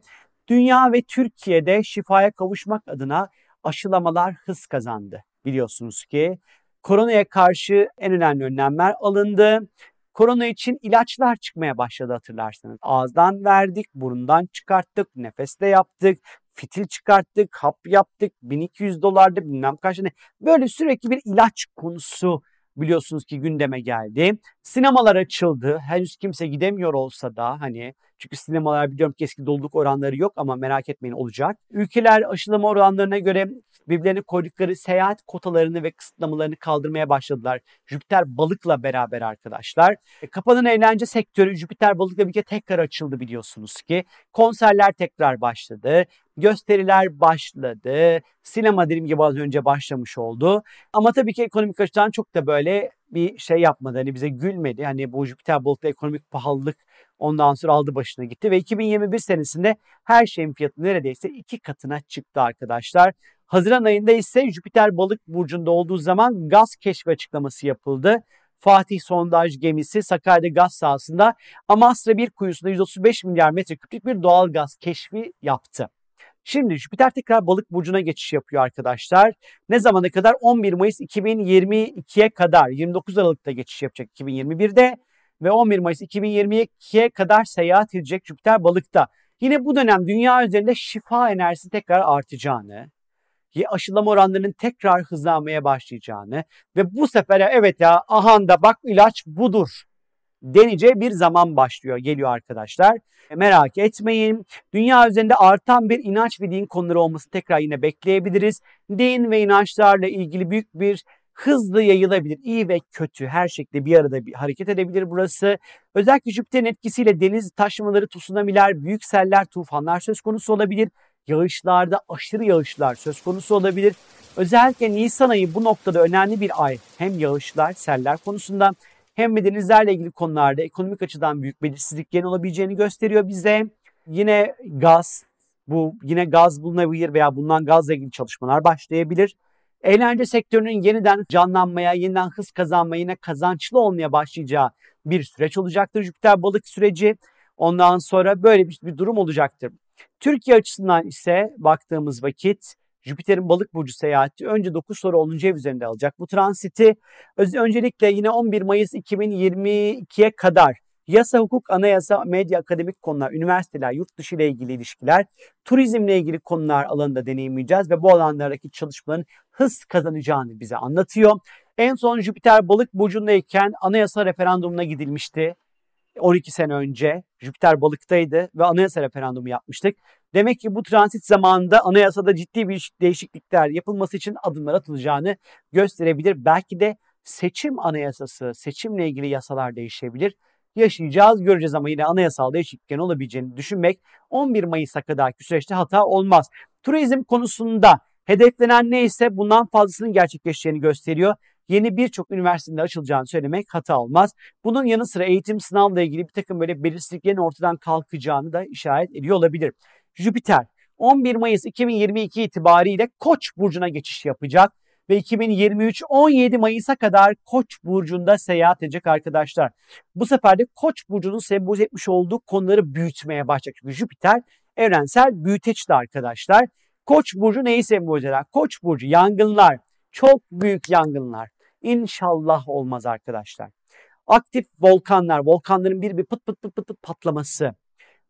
dünya ve Türkiye'de şifaya kavuşmak adına aşılamalar hız kazandı. Biliyorsunuz ki koronaya karşı en önemli önlemler alındı. Korona için ilaçlar çıkmaya başladı hatırlarsanız. Ağızdan verdik, burundan çıkarttık, nefeste yaptık, fitil çıkarttık, hap yaptık, 1200 dolarda bilmem kaç tane. Böyle sürekli bir ilaç konusu biliyorsunuz ki gündeme geldi. Sinemalar açıldı. Henüz kimse gidemiyor olsa da hani çünkü sinemalar biliyorum ki eski doluluk oranları yok ama merak etmeyin olacak. Ülkeler aşılama oranlarına göre birbirlerine koydukları seyahat kotalarını ve kısıtlamalarını kaldırmaya başladılar. Jüpiter balıkla beraber arkadaşlar. E, kapanan eğlence sektörü Jüpiter balıkla birlikte tekrar açıldı biliyorsunuz ki. Konserler tekrar başladı. Gösteriler başladı. Sinema dediğim gibi az önce başlamış oldu. Ama tabii ki ekonomik açıdan çok da böyle bir şey yapmadı. Hani bize gülmedi. Hani bu Jüpiter balıkta ekonomik pahalılık ondan sonra aldı başına gitti. Ve 2021 senesinde her şeyin fiyatı neredeyse iki katına çıktı arkadaşlar. Haziran ayında ise Jüpiter balık burcunda olduğu zaman gaz keşfi açıklaması yapıldı. Fatih sondaj gemisi Sakarya gaz sahasında Amasra bir kuyusunda 135 milyar metreküplük bir doğal gaz keşfi yaptı. Şimdi Jüpiter tekrar balık burcuna geçiş yapıyor arkadaşlar. Ne zamana kadar? 11 Mayıs 2022'ye kadar 29 Aralık'ta geçiş yapacak 2021'de ve 11 Mayıs 2022'ye kadar seyahat edecek Jüpiter balıkta. Yine bu dönem dünya üzerinde şifa enerjisi tekrar artacağını, aşılama oranlarının tekrar hızlanmaya başlayacağını ve bu sefer evet ya ahanda bak ilaç budur deneyeceği bir zaman başlıyor, geliyor arkadaşlar. E, merak etmeyin. Dünya üzerinde artan bir inanç ve din konuları olması tekrar yine bekleyebiliriz. Din ve inançlarla ilgili büyük bir hızlı yayılabilir. İyi ve kötü her şekilde bir arada bir hareket edebilir burası. Özellikle Jüpiter'in etkisiyle deniz taşmaları, tsunamiler, büyük seller, tufanlar söz konusu olabilir. Yağışlarda aşırı yağışlar söz konusu olabilir. Özellikle Nisan ayı bu noktada önemli bir ay. Hem yağışlar, seller konusunda hem de denizlerle ilgili konularda ekonomik açıdan büyük belirsizliklerin olabileceğini gösteriyor bize. Yine gaz, bu yine gaz bulunabilir veya bulunan gazla ilgili çalışmalar başlayabilir. Eğlence sektörünün yeniden canlanmaya, yeniden hız kazanmaya, yine kazançlı olmaya başlayacağı bir süreç olacaktır. Jüpiter balık süreci ondan sonra böyle bir, bir durum olacaktır. Türkiye açısından ise baktığımız vakit Jüpiter'in balık burcu seyahati önce 9 sonra 10. ev üzerinde alacak. Bu transiti öncelikle yine 11 Mayıs 2022'ye kadar yasa, hukuk, anayasa, medya, akademik konular, üniversiteler, yurt dışı ile ilgili ilişkiler, turizmle ilgili konular alanında deneyimleyeceğiz ve bu alanlardaki çalışmaların hız kazanacağını bize anlatıyor. En son Jüpiter balık burcundayken anayasa referandumuna gidilmişti. 12 sene önce Jüpiter balıktaydı ve anayasa referandumu yapmıştık. Demek ki bu transit zamanında anayasada ciddi bir değişiklikler yapılması için adımlar atılacağını gösterebilir. Belki de seçim anayasası, seçimle ilgili yasalar değişebilir. Yaşayacağız, göreceğiz ama yine anayasal değişikliklerin olabileceğini düşünmek 11 Mayıs'a kadarki süreçte hata olmaz. Turizm konusunda hedeflenen neyse bundan fazlasının gerçekleşeceğini gösteriyor yeni birçok üniversitede açılacağını söylemek hata olmaz. Bunun yanı sıra eğitim sınavla ilgili bir takım böyle belirsizliklerin ortadan kalkacağını da işaret ediyor olabilir. Jüpiter 11 Mayıs 2022 itibariyle Koç burcuna geçiş yapacak ve 2023 17 Mayıs'a kadar Koç burcunda seyahat edecek arkadaşlar. Bu sefer de Koç burcunun sembolize etmiş olduğu konuları büyütmeye başlayacak. Çünkü Jüpiter evrensel büyüteçti arkadaşlar. Koç burcu neyi sembolize eder? Koç burcu yangınlar, çok büyük yangınlar. İnşallah olmaz arkadaşlar. Aktif volkanlar, volkanların bir bir pıt pıt pıt pıt, pıt patlaması,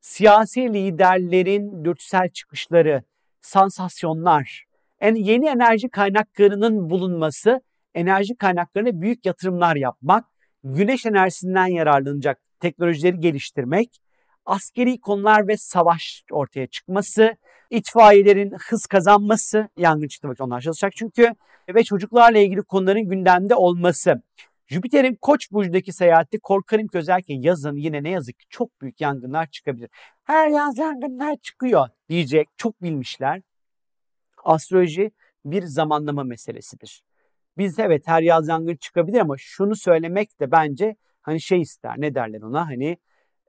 siyasi liderlerin dürtüsel çıkışları, sansasyonlar, Yani yeni enerji kaynaklarının bulunması, enerji kaynaklarına büyük yatırımlar yapmak, güneş enerjisinden yararlanacak teknolojileri geliştirmek, askeri konular ve savaş ortaya çıkması, itfaiyelerin hız kazanması, yangın çıktı onlar çalışacak çünkü ve çocuklarla ilgili konuların gündemde olması. Jüpiter'in Koç burcundaki seyahati korkarım ki özellikle yazın yine ne yazık ki çok büyük yangınlar çıkabilir. Her yaz yangınlar çıkıyor diyecek çok bilmişler. Astroloji bir zamanlama meselesidir. Biz evet her yaz yangın çıkabilir ama şunu söylemek de bence hani şey ister ne derler ona hani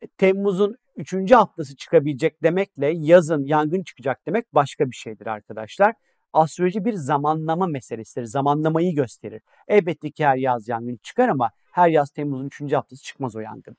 e, Temmuz'un 3. haftası çıkabilecek demekle yazın yangın çıkacak demek başka bir şeydir arkadaşlar. Astroloji bir zamanlama meselesidir. Zamanlamayı gösterir. Elbette ki her yaz yangın çıkar ama her yaz Temmuz'un 3. haftası çıkmaz o yangın.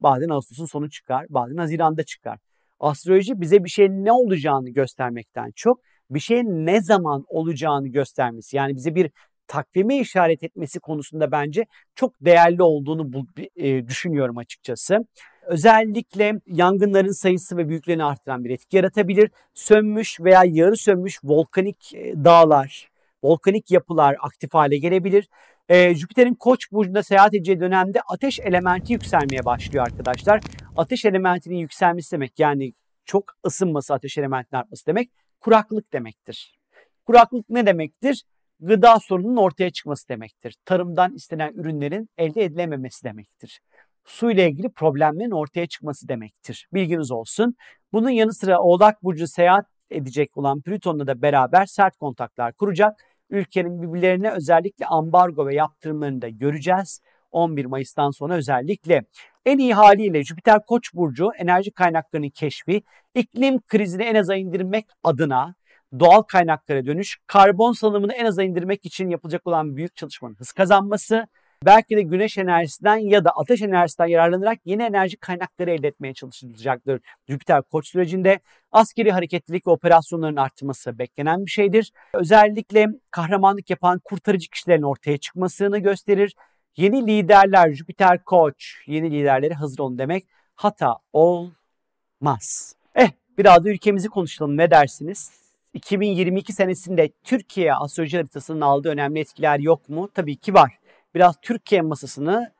Bazen Ağustos'un sonu çıkar, bazen Haziran'da çıkar. Astroloji bize bir şeyin ne olacağını göstermekten çok bir şeyin ne zaman olacağını göstermesi. Yani bize bir takvime işaret etmesi konusunda bence çok değerli olduğunu bu, e, düşünüyorum açıkçası. Özellikle yangınların sayısı ve büyüklüğünü artıran bir etki yaratabilir. Sönmüş veya yarı sönmüş volkanik e, dağlar, volkanik yapılar aktif hale gelebilir. E, Jüpiter'in Koç burcunda seyahat edeceği dönemde ateş elementi yükselmeye başlıyor arkadaşlar. Ateş elementinin yükselmesi demek yani çok ısınması, ateş elementinin artması demek kuraklık demektir. Kuraklık ne demektir? Gıda sorununun ortaya çıkması demektir. Tarımdan istenen ürünlerin elde edilememesi demektir. Su ile ilgili problemlerin ortaya çıkması demektir. Bilginiz olsun. Bunun yanı sıra Oğlak Burcu seyahat edecek olan Plüton'la da beraber sert kontaklar kuracak. Ülkenin birbirlerine özellikle ambargo ve yaptırımlarını da göreceğiz. 11 Mayıs'tan sonra özellikle en iyi haliyle Jüpiter Koç burcu enerji kaynaklarının keşfi, iklim krizini en aza indirmek adına doğal kaynaklara dönüş, karbon salımını en aza indirmek için yapılacak olan büyük çalışmanın hız kazanması, belki de güneş enerjisinden ya da ateş enerjisinden yararlanarak yeni enerji kaynakları elde etmeye çalışılacaktır. Jüpiter koç sürecinde askeri hareketlilik ve operasyonların artması beklenen bir şeydir. Özellikle kahramanlık yapan kurtarıcı kişilerin ortaya çıkmasını gösterir. Yeni liderler Jüpiter koç, yeni liderleri hazır olun demek hata olmaz. Eh biraz da ülkemizi konuşalım ne dersiniz? 2022 senesinde Türkiye astroloji haritasının aldığı önemli etkiler yok mu? Tabii ki var biraz Türkiye masasını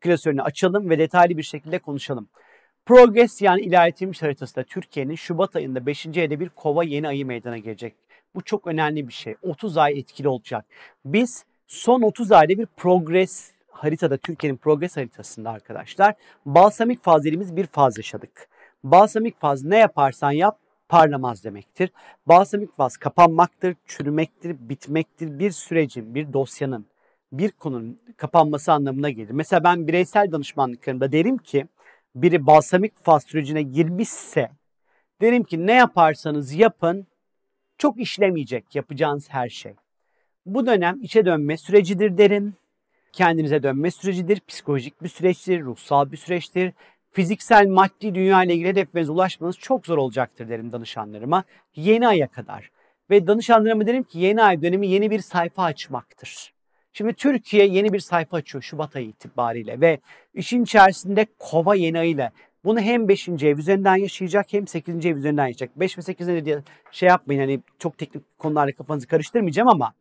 klasörünü açalım ve detaylı bir şekilde konuşalım. Progress yani ilerletilmiş haritasında Türkiye'nin Şubat ayında 5. ayda bir kova yeni ayı meydana gelecek. Bu çok önemli bir şey. 30 ay etkili olacak. Biz son 30 ayda bir progress haritada Türkiye'nin progress haritasında arkadaşlar balsamik faz dediğimiz bir faz yaşadık. Balsamik faz ne yaparsan yap parlamaz demektir. Balsamik faz kapanmaktır, çürümektir, bitmektir. Bir sürecin, bir dosyanın bir konunun kapanması anlamına gelir. Mesela ben bireysel danışmanlıklarımda derim ki biri balsamik faz sürecine girmişse derim ki ne yaparsanız yapın çok işlemeyecek yapacağınız her şey. Bu dönem içe dönme sürecidir derim. Kendinize dönme sürecidir, psikolojik bir süreçtir, ruhsal bir süreçtir. Fiziksel, maddi dünya ile ilgili hedeflerinize ulaşmanız çok zor olacaktır derim danışanlarıma. Yeni aya kadar. Ve danışanlarıma derim ki yeni ay dönemi yeni bir sayfa açmaktır. Şimdi Türkiye yeni bir sayfa açıyor Şubat ayı itibariyle ve işin içerisinde kova yeni ayıyla bunu hem 5. ev üzerinden yaşayacak hem 8. ev üzerinden yaşayacak. 5 ve 8. ev diye şey yapmayın hani çok teknik konularla kafanızı karıştırmayacağım ama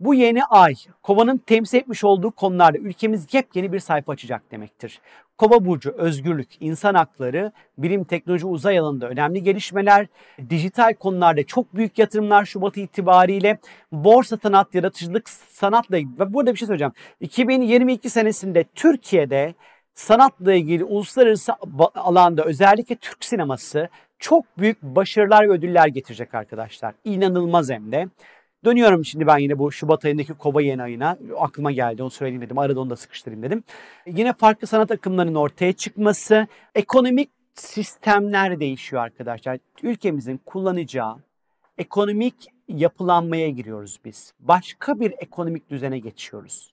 bu yeni ay kovanın temsil etmiş olduğu konularda ülkemiz yepyeni bir sayfa açacak demektir. Kova burcu özgürlük, insan hakları, bilim, teknoloji, uzay alanında önemli gelişmeler, dijital konularda çok büyük yatırımlar Şubat itibariyle, borsa sanat, yaratıcılık sanatla ilgili. Ve burada bir şey söyleyeceğim. 2022 senesinde Türkiye'de sanatla ilgili uluslararası alanda özellikle Türk sineması çok büyük başarılar ve ödüller getirecek arkadaşlar. İnanılmaz hem de. Dönüyorum şimdi ben yine bu Şubat ayındaki Kova yeni ayına. Aklıma geldi onu söyleyeyim dedim. Arada onu da sıkıştırayım dedim. Yine farklı sanat akımlarının ortaya çıkması. Ekonomik sistemler değişiyor arkadaşlar. Ülkemizin kullanacağı ekonomik yapılanmaya giriyoruz biz. Başka bir ekonomik düzene geçiyoruz.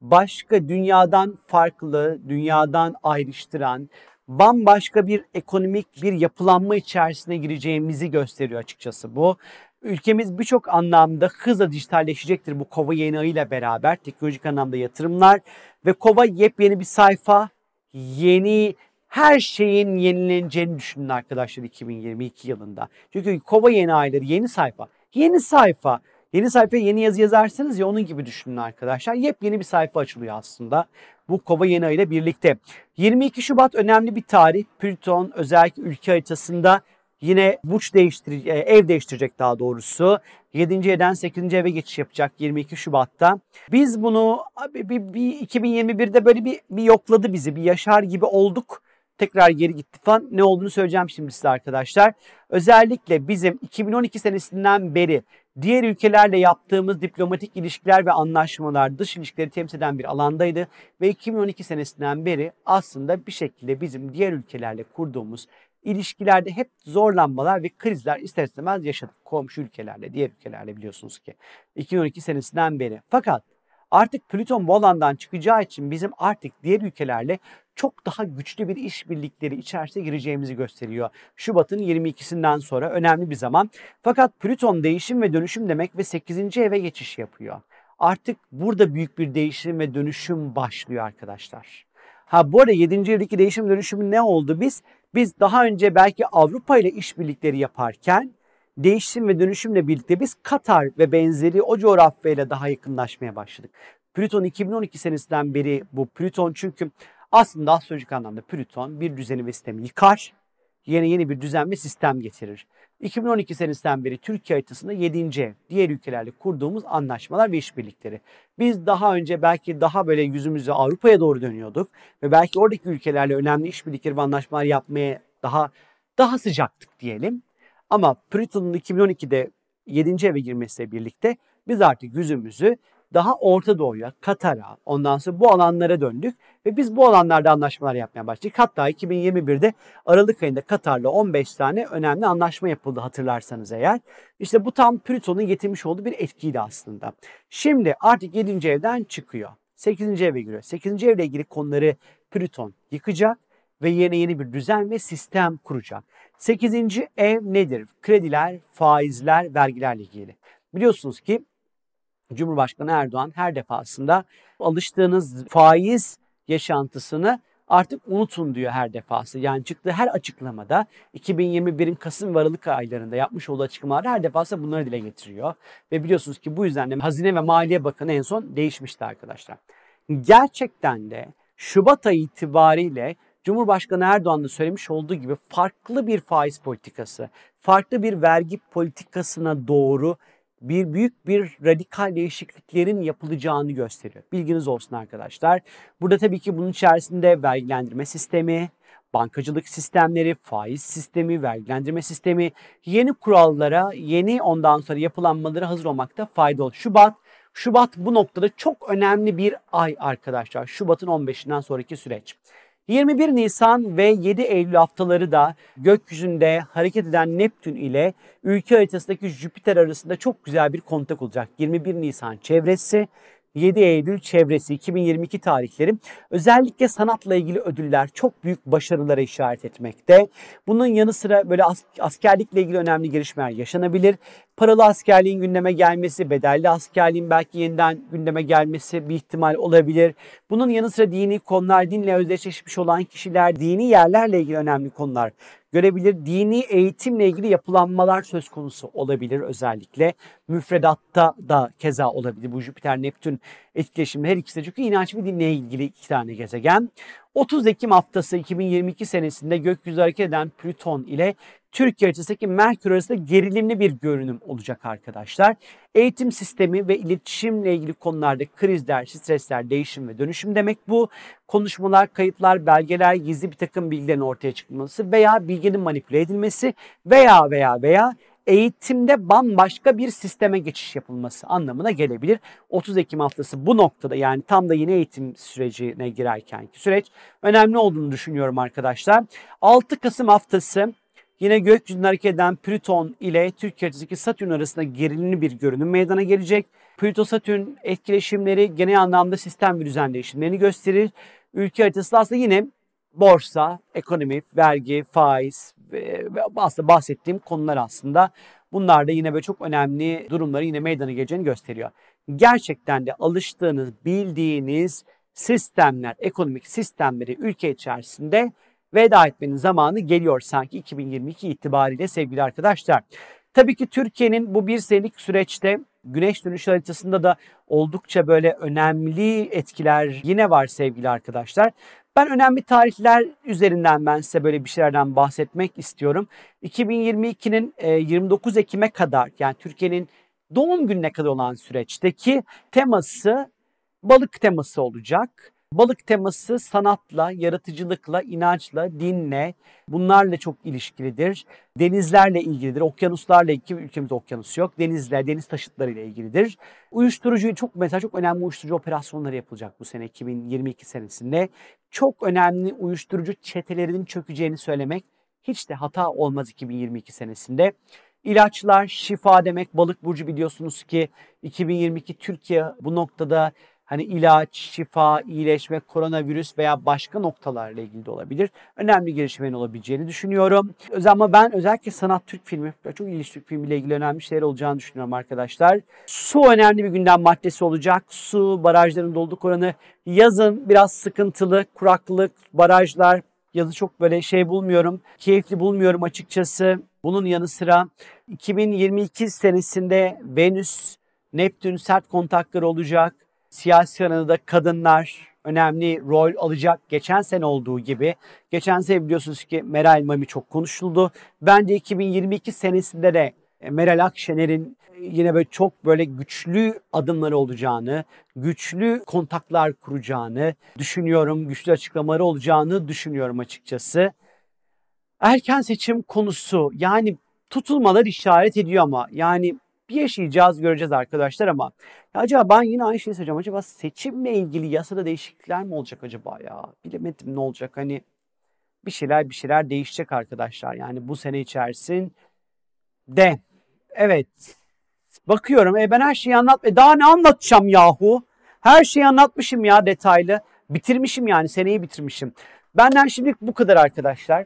Başka dünyadan farklı, dünyadan ayrıştıran, bambaşka bir ekonomik bir yapılanma içerisine gireceğimizi gösteriyor açıkçası bu. Ülkemiz birçok anlamda hızla dijitalleşecektir bu Kova yeni ayıyla beraber teknolojik anlamda yatırımlar ve Kova yepyeni bir sayfa, yeni her şeyin yenileneceğini düşünün arkadaşlar 2022 yılında. Çünkü Kova yeni ayları yeni sayfa, yeni sayfa. Yeni sayfaya yeni yazı yazarsanız ya onun gibi düşünün arkadaşlar. Yepyeni bir sayfa açılıyor aslında. Bu kova yeni ay ile birlikte. 22 Şubat önemli bir tarih. Plüton özellikle ülke haritasında yine burç değiştirecek, ev değiştirecek daha doğrusu. 7. evden 8. eve geçiş yapacak 22 Şubat'ta. Biz bunu bir, bir, bir 2021'de böyle bir, bir yokladı bizi. Bir yaşar gibi olduk tekrar geri gitti falan. Ne olduğunu söyleyeceğim şimdi size arkadaşlar. Özellikle bizim 2012 senesinden beri diğer ülkelerle yaptığımız diplomatik ilişkiler ve anlaşmalar dış ilişkileri temsil eden bir alandaydı. Ve 2012 senesinden beri aslında bir şekilde bizim diğer ülkelerle kurduğumuz ilişkilerde hep zorlanmalar ve krizler ister istemez yaşadık. Komşu ülkelerle, diğer ülkelerle biliyorsunuz ki. 2012 senesinden beri. Fakat artık Plüton bu alandan çıkacağı için bizim artık diğer ülkelerle çok daha güçlü bir işbirlikleri içerisine gireceğimizi gösteriyor. Şubat'ın 22'sinden sonra önemli bir zaman. Fakat Plüton değişim ve dönüşüm demek ve 8. eve geçiş yapıyor. Artık burada büyük bir değişim ve dönüşüm başlıyor arkadaşlar. Ha bu arada 7. evdeki değişim dönüşümü ne oldu biz? Biz daha önce belki Avrupa ile işbirlikleri yaparken değişim ve dönüşümle birlikte biz Katar ve benzeri o coğrafyayla daha yakınlaşmaya başladık. Plüton 2012 senesinden beri bu Plüton çünkü aslında astrolojik anlamda Plüton bir düzeni ve sistemi yıkar. Yeni yeni bir düzen ve sistem getirir. 2012 senesinden beri Türkiye haritasında 7. ev, diğer ülkelerle kurduğumuz anlaşmalar ve işbirlikleri. Biz daha önce belki daha böyle yüzümüzü Avrupa'ya doğru dönüyorduk ve belki oradaki ülkelerle önemli işbirlikleri ve anlaşmalar yapmaya daha daha sıcaktık diyelim. Ama Plüton'un 2012'de 7. eve girmesiyle birlikte biz artık yüzümüzü daha Orta Doğu'ya, Katar'a, ondan sonra bu alanlara döndük ve biz bu alanlarda anlaşmalar yapmaya başladık. Hatta 2021'de Aralık ayında Katar'la 15 tane önemli anlaşma yapıldı hatırlarsanız eğer. İşte bu tam Plüton'un getirmiş olduğu bir etkiydi aslında. Şimdi artık 7. evden çıkıyor. 8. eve giriyor. 8. evle ilgili konuları Plüton yıkacak ve yerine yeni bir düzen ve sistem kuracak. 8. ev nedir? Krediler, faizler, vergilerle ilgili. Biliyorsunuz ki Cumhurbaşkanı Erdoğan her defasında alıştığınız faiz yaşantısını artık unutun diyor her defası. Yani çıktığı her açıklamada 2021'in Kasım ve Aralık aylarında yapmış olduğu açıklamalar her defasında bunları dile getiriyor. Ve biliyorsunuz ki bu yüzden de Hazine ve Maliye Bakanı en son değişmişti arkadaşlar. Gerçekten de Şubat ayı itibariyle Cumhurbaşkanı Erdoğan da söylemiş olduğu gibi farklı bir faiz politikası, farklı bir vergi politikasına doğru bir büyük bir radikal değişikliklerin yapılacağını gösteriyor. Bilginiz olsun arkadaşlar. Burada tabii ki bunun içerisinde vergilendirme sistemi, bankacılık sistemleri, faiz sistemi, vergilendirme sistemi, yeni kurallara, yeni ondan sonra yapılanmalara hazır olmakta fayda olur. Şubat, Şubat bu noktada çok önemli bir ay arkadaşlar. Şubat'ın 15'inden sonraki süreç. 21 Nisan ve 7 Eylül haftaları da gökyüzünde hareket eden Neptün ile ülke haritasındaki Jüpiter arasında çok güzel bir kontak olacak. 21 Nisan çevresi 7 Eylül çevresi 2022 tarihleri özellikle sanatla ilgili ödüller çok büyük başarılara işaret etmekte. Bunun yanı sıra böyle askerlikle ilgili önemli gelişmeler yaşanabilir. Paralı askerliğin gündeme gelmesi, bedelli askerliğin belki yeniden gündeme gelmesi bir ihtimal olabilir. Bunun yanı sıra dini konular, dinle özdeşleşmiş olan kişiler, dini yerlerle ilgili önemli konular görebilir. Dini eğitimle ilgili yapılanmalar söz konusu olabilir özellikle. Müfredatta da keza olabilir. Bu Jüpiter-Neptün etkileşimi her ikisi de çünkü inanç ve dinle ilgili iki tane gezegen. 30 Ekim haftası 2022 senesinde gökyüzü hareket eden Plüton ile Türkiye haritasındaki Merkür arasında gerilimli bir görünüm olacak arkadaşlar. Eğitim sistemi ve iletişimle ilgili konularda krizler, stresler, değişim ve dönüşüm demek bu. Konuşmalar, kayıtlar, belgeler, gizli bir takım bilgilerin ortaya çıkması veya bilginin manipüle edilmesi veya veya veya eğitimde bambaşka bir sisteme geçiş yapılması anlamına gelebilir. 30 Ekim haftası bu noktada yani tam da yeni eğitim sürecine girerkenki süreç önemli olduğunu düşünüyorum arkadaşlar. 6 Kasım haftası Yine gökyüzünde hareket eden Plüton ile Türkiye haritasındaki Satürn arasında gerilimli bir görünüm meydana gelecek. Plüto-Satürn etkileşimleri genel anlamda sistem ve düzen değişimlerini gösterir. Ülke haritası aslında yine borsa, ekonomi, vergi, faiz ve aslında bahsettiğim konular aslında bunlar da yine böyle çok önemli durumları yine meydana geleceğini gösteriyor. Gerçekten de alıştığınız, bildiğiniz sistemler, ekonomik sistemleri ülke içerisinde veda etmenin zamanı geliyor sanki 2022 itibariyle sevgili arkadaşlar. Tabii ki Türkiye'nin bu bir senelik süreçte güneş dönüş haritasında da oldukça böyle önemli etkiler yine var sevgili arkadaşlar. Ben önemli tarihler üzerinden ben size böyle bir şeylerden bahsetmek istiyorum. 2022'nin 29 e, Ekim'e kadar yani Türkiye'nin doğum gününe kadar olan süreçteki teması balık teması olacak. Balık teması sanatla, yaratıcılıkla, inançla, dinle bunlarla çok ilişkilidir. Denizlerle ilgilidir. Okyanuslarla ilgili ülkemizde okyanus yok. Denizler, deniz taşıtlarıyla ilgilidir. Uyuşturucu çok mesela çok önemli uyuşturucu operasyonları yapılacak bu sene 2022 senesinde. Çok önemli uyuşturucu çetelerinin çökeceğini söylemek hiç de hata olmaz 2022 senesinde. İlaçlar, şifa demek. Balık burcu biliyorsunuz ki 2022 Türkiye bu noktada hani ilaç, şifa, iyileşme, koronavirüs veya başka noktalarla ilgili de olabilir. Önemli gelişmenin olabileceğini düşünüyorum. Ama ben özellikle sanat Türk filmi, çok ilginç Türk filmiyle ilgili önemli şeyler olacağını düşünüyorum arkadaşlar. Su önemli bir gündem maddesi olacak. Su, barajların doluluk oranı. Yazın biraz sıkıntılı, kuraklık, barajlar. Yazı çok böyle şey bulmuyorum, keyifli bulmuyorum açıkçası. Bunun yanı sıra 2022 senesinde Venüs, Neptün sert kontakları olacak. Siyasi alanında kadınlar önemli rol alacak. Geçen sene olduğu gibi. Geçen sene biliyorsunuz ki Meral Mami çok konuşuldu. Bence 2022 senesinde de e, Meral Akşener'in e, yine böyle çok böyle güçlü adımları olacağını, güçlü kontaklar kuracağını düşünüyorum. Güçlü açıklamaları olacağını düşünüyorum açıkçası. Erken seçim konusu yani tutulmalar işaret ediyor ama yani bir yaşayacağız göreceğiz arkadaşlar ama acaba ben yine aynı şeyi söyleyeceğim. Acaba seçimle ilgili yasada değişiklikler mi olacak acaba ya? Bilemedim ne olacak hani bir şeyler bir şeyler değişecek arkadaşlar. Yani bu sene içerisinde evet bakıyorum e ben her şeyi anlat e daha ne anlatacağım yahu? Her şeyi anlatmışım ya detaylı. Bitirmişim yani seneyi bitirmişim. Benden şimdilik bu kadar arkadaşlar.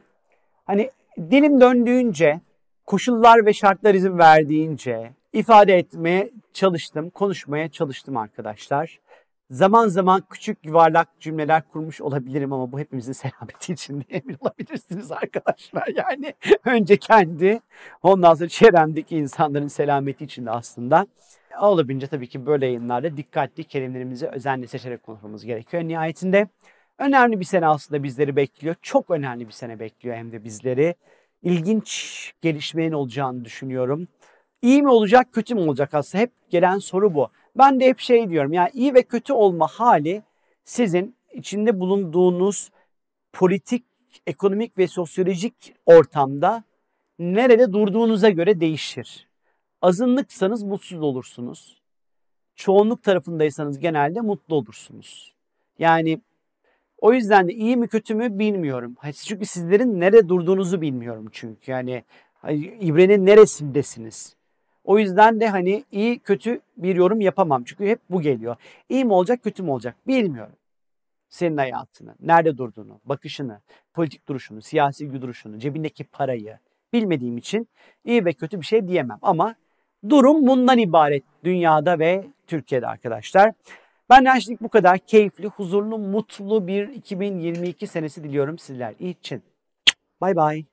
Hani dilim döndüğünce, koşullar ve şartlar izin verdiğince ifade etmeye çalıştım, konuşmaya çalıştım arkadaşlar. Zaman zaman küçük yuvarlak cümleler kurmuş olabilirim ama bu hepimizin selameti için emin olabilirsiniz arkadaşlar. Yani önce kendi, ondan sonra çevremdeki insanların selameti için de aslında. Olabildiğince tabii ki böyle yayınlarda dikkatli kelimelerimizi özenle seçerek konuşmamız gerekiyor. Nihayetinde önemli bir sene aslında bizleri bekliyor. Çok önemli bir sene bekliyor hem de bizleri. İlginç gelişmenin olacağını düşünüyorum. İyi mi olacak, kötü mü olacak aslında? Hep gelen soru bu. Ben de hep şey diyorum yani iyi ve kötü olma hali sizin içinde bulunduğunuz politik, ekonomik ve sosyolojik ortamda nerede durduğunuza göre değişir. Azınlıksanız mutsuz olursunuz. Çoğunluk tarafındaysanız genelde mutlu olursunuz. Yani o yüzden de iyi mi kötü mü bilmiyorum. Çünkü sizlerin nerede durduğunuzu bilmiyorum çünkü. Yani ibrenin neresindesiniz? O yüzden de hani iyi kötü bir yorum yapamam. Çünkü hep bu geliyor. İyi mi olacak kötü mü olacak bilmiyorum. Senin hayatını, nerede durduğunu, bakışını, politik duruşunu, siyasi duruşunu, cebindeki parayı bilmediğim için iyi ve kötü bir şey diyemem. Ama durum bundan ibaret dünyada ve Türkiye'de arkadaşlar. Benden şimdilik bu kadar keyifli, huzurlu, mutlu bir 2022 senesi diliyorum sizler için. Bay bay.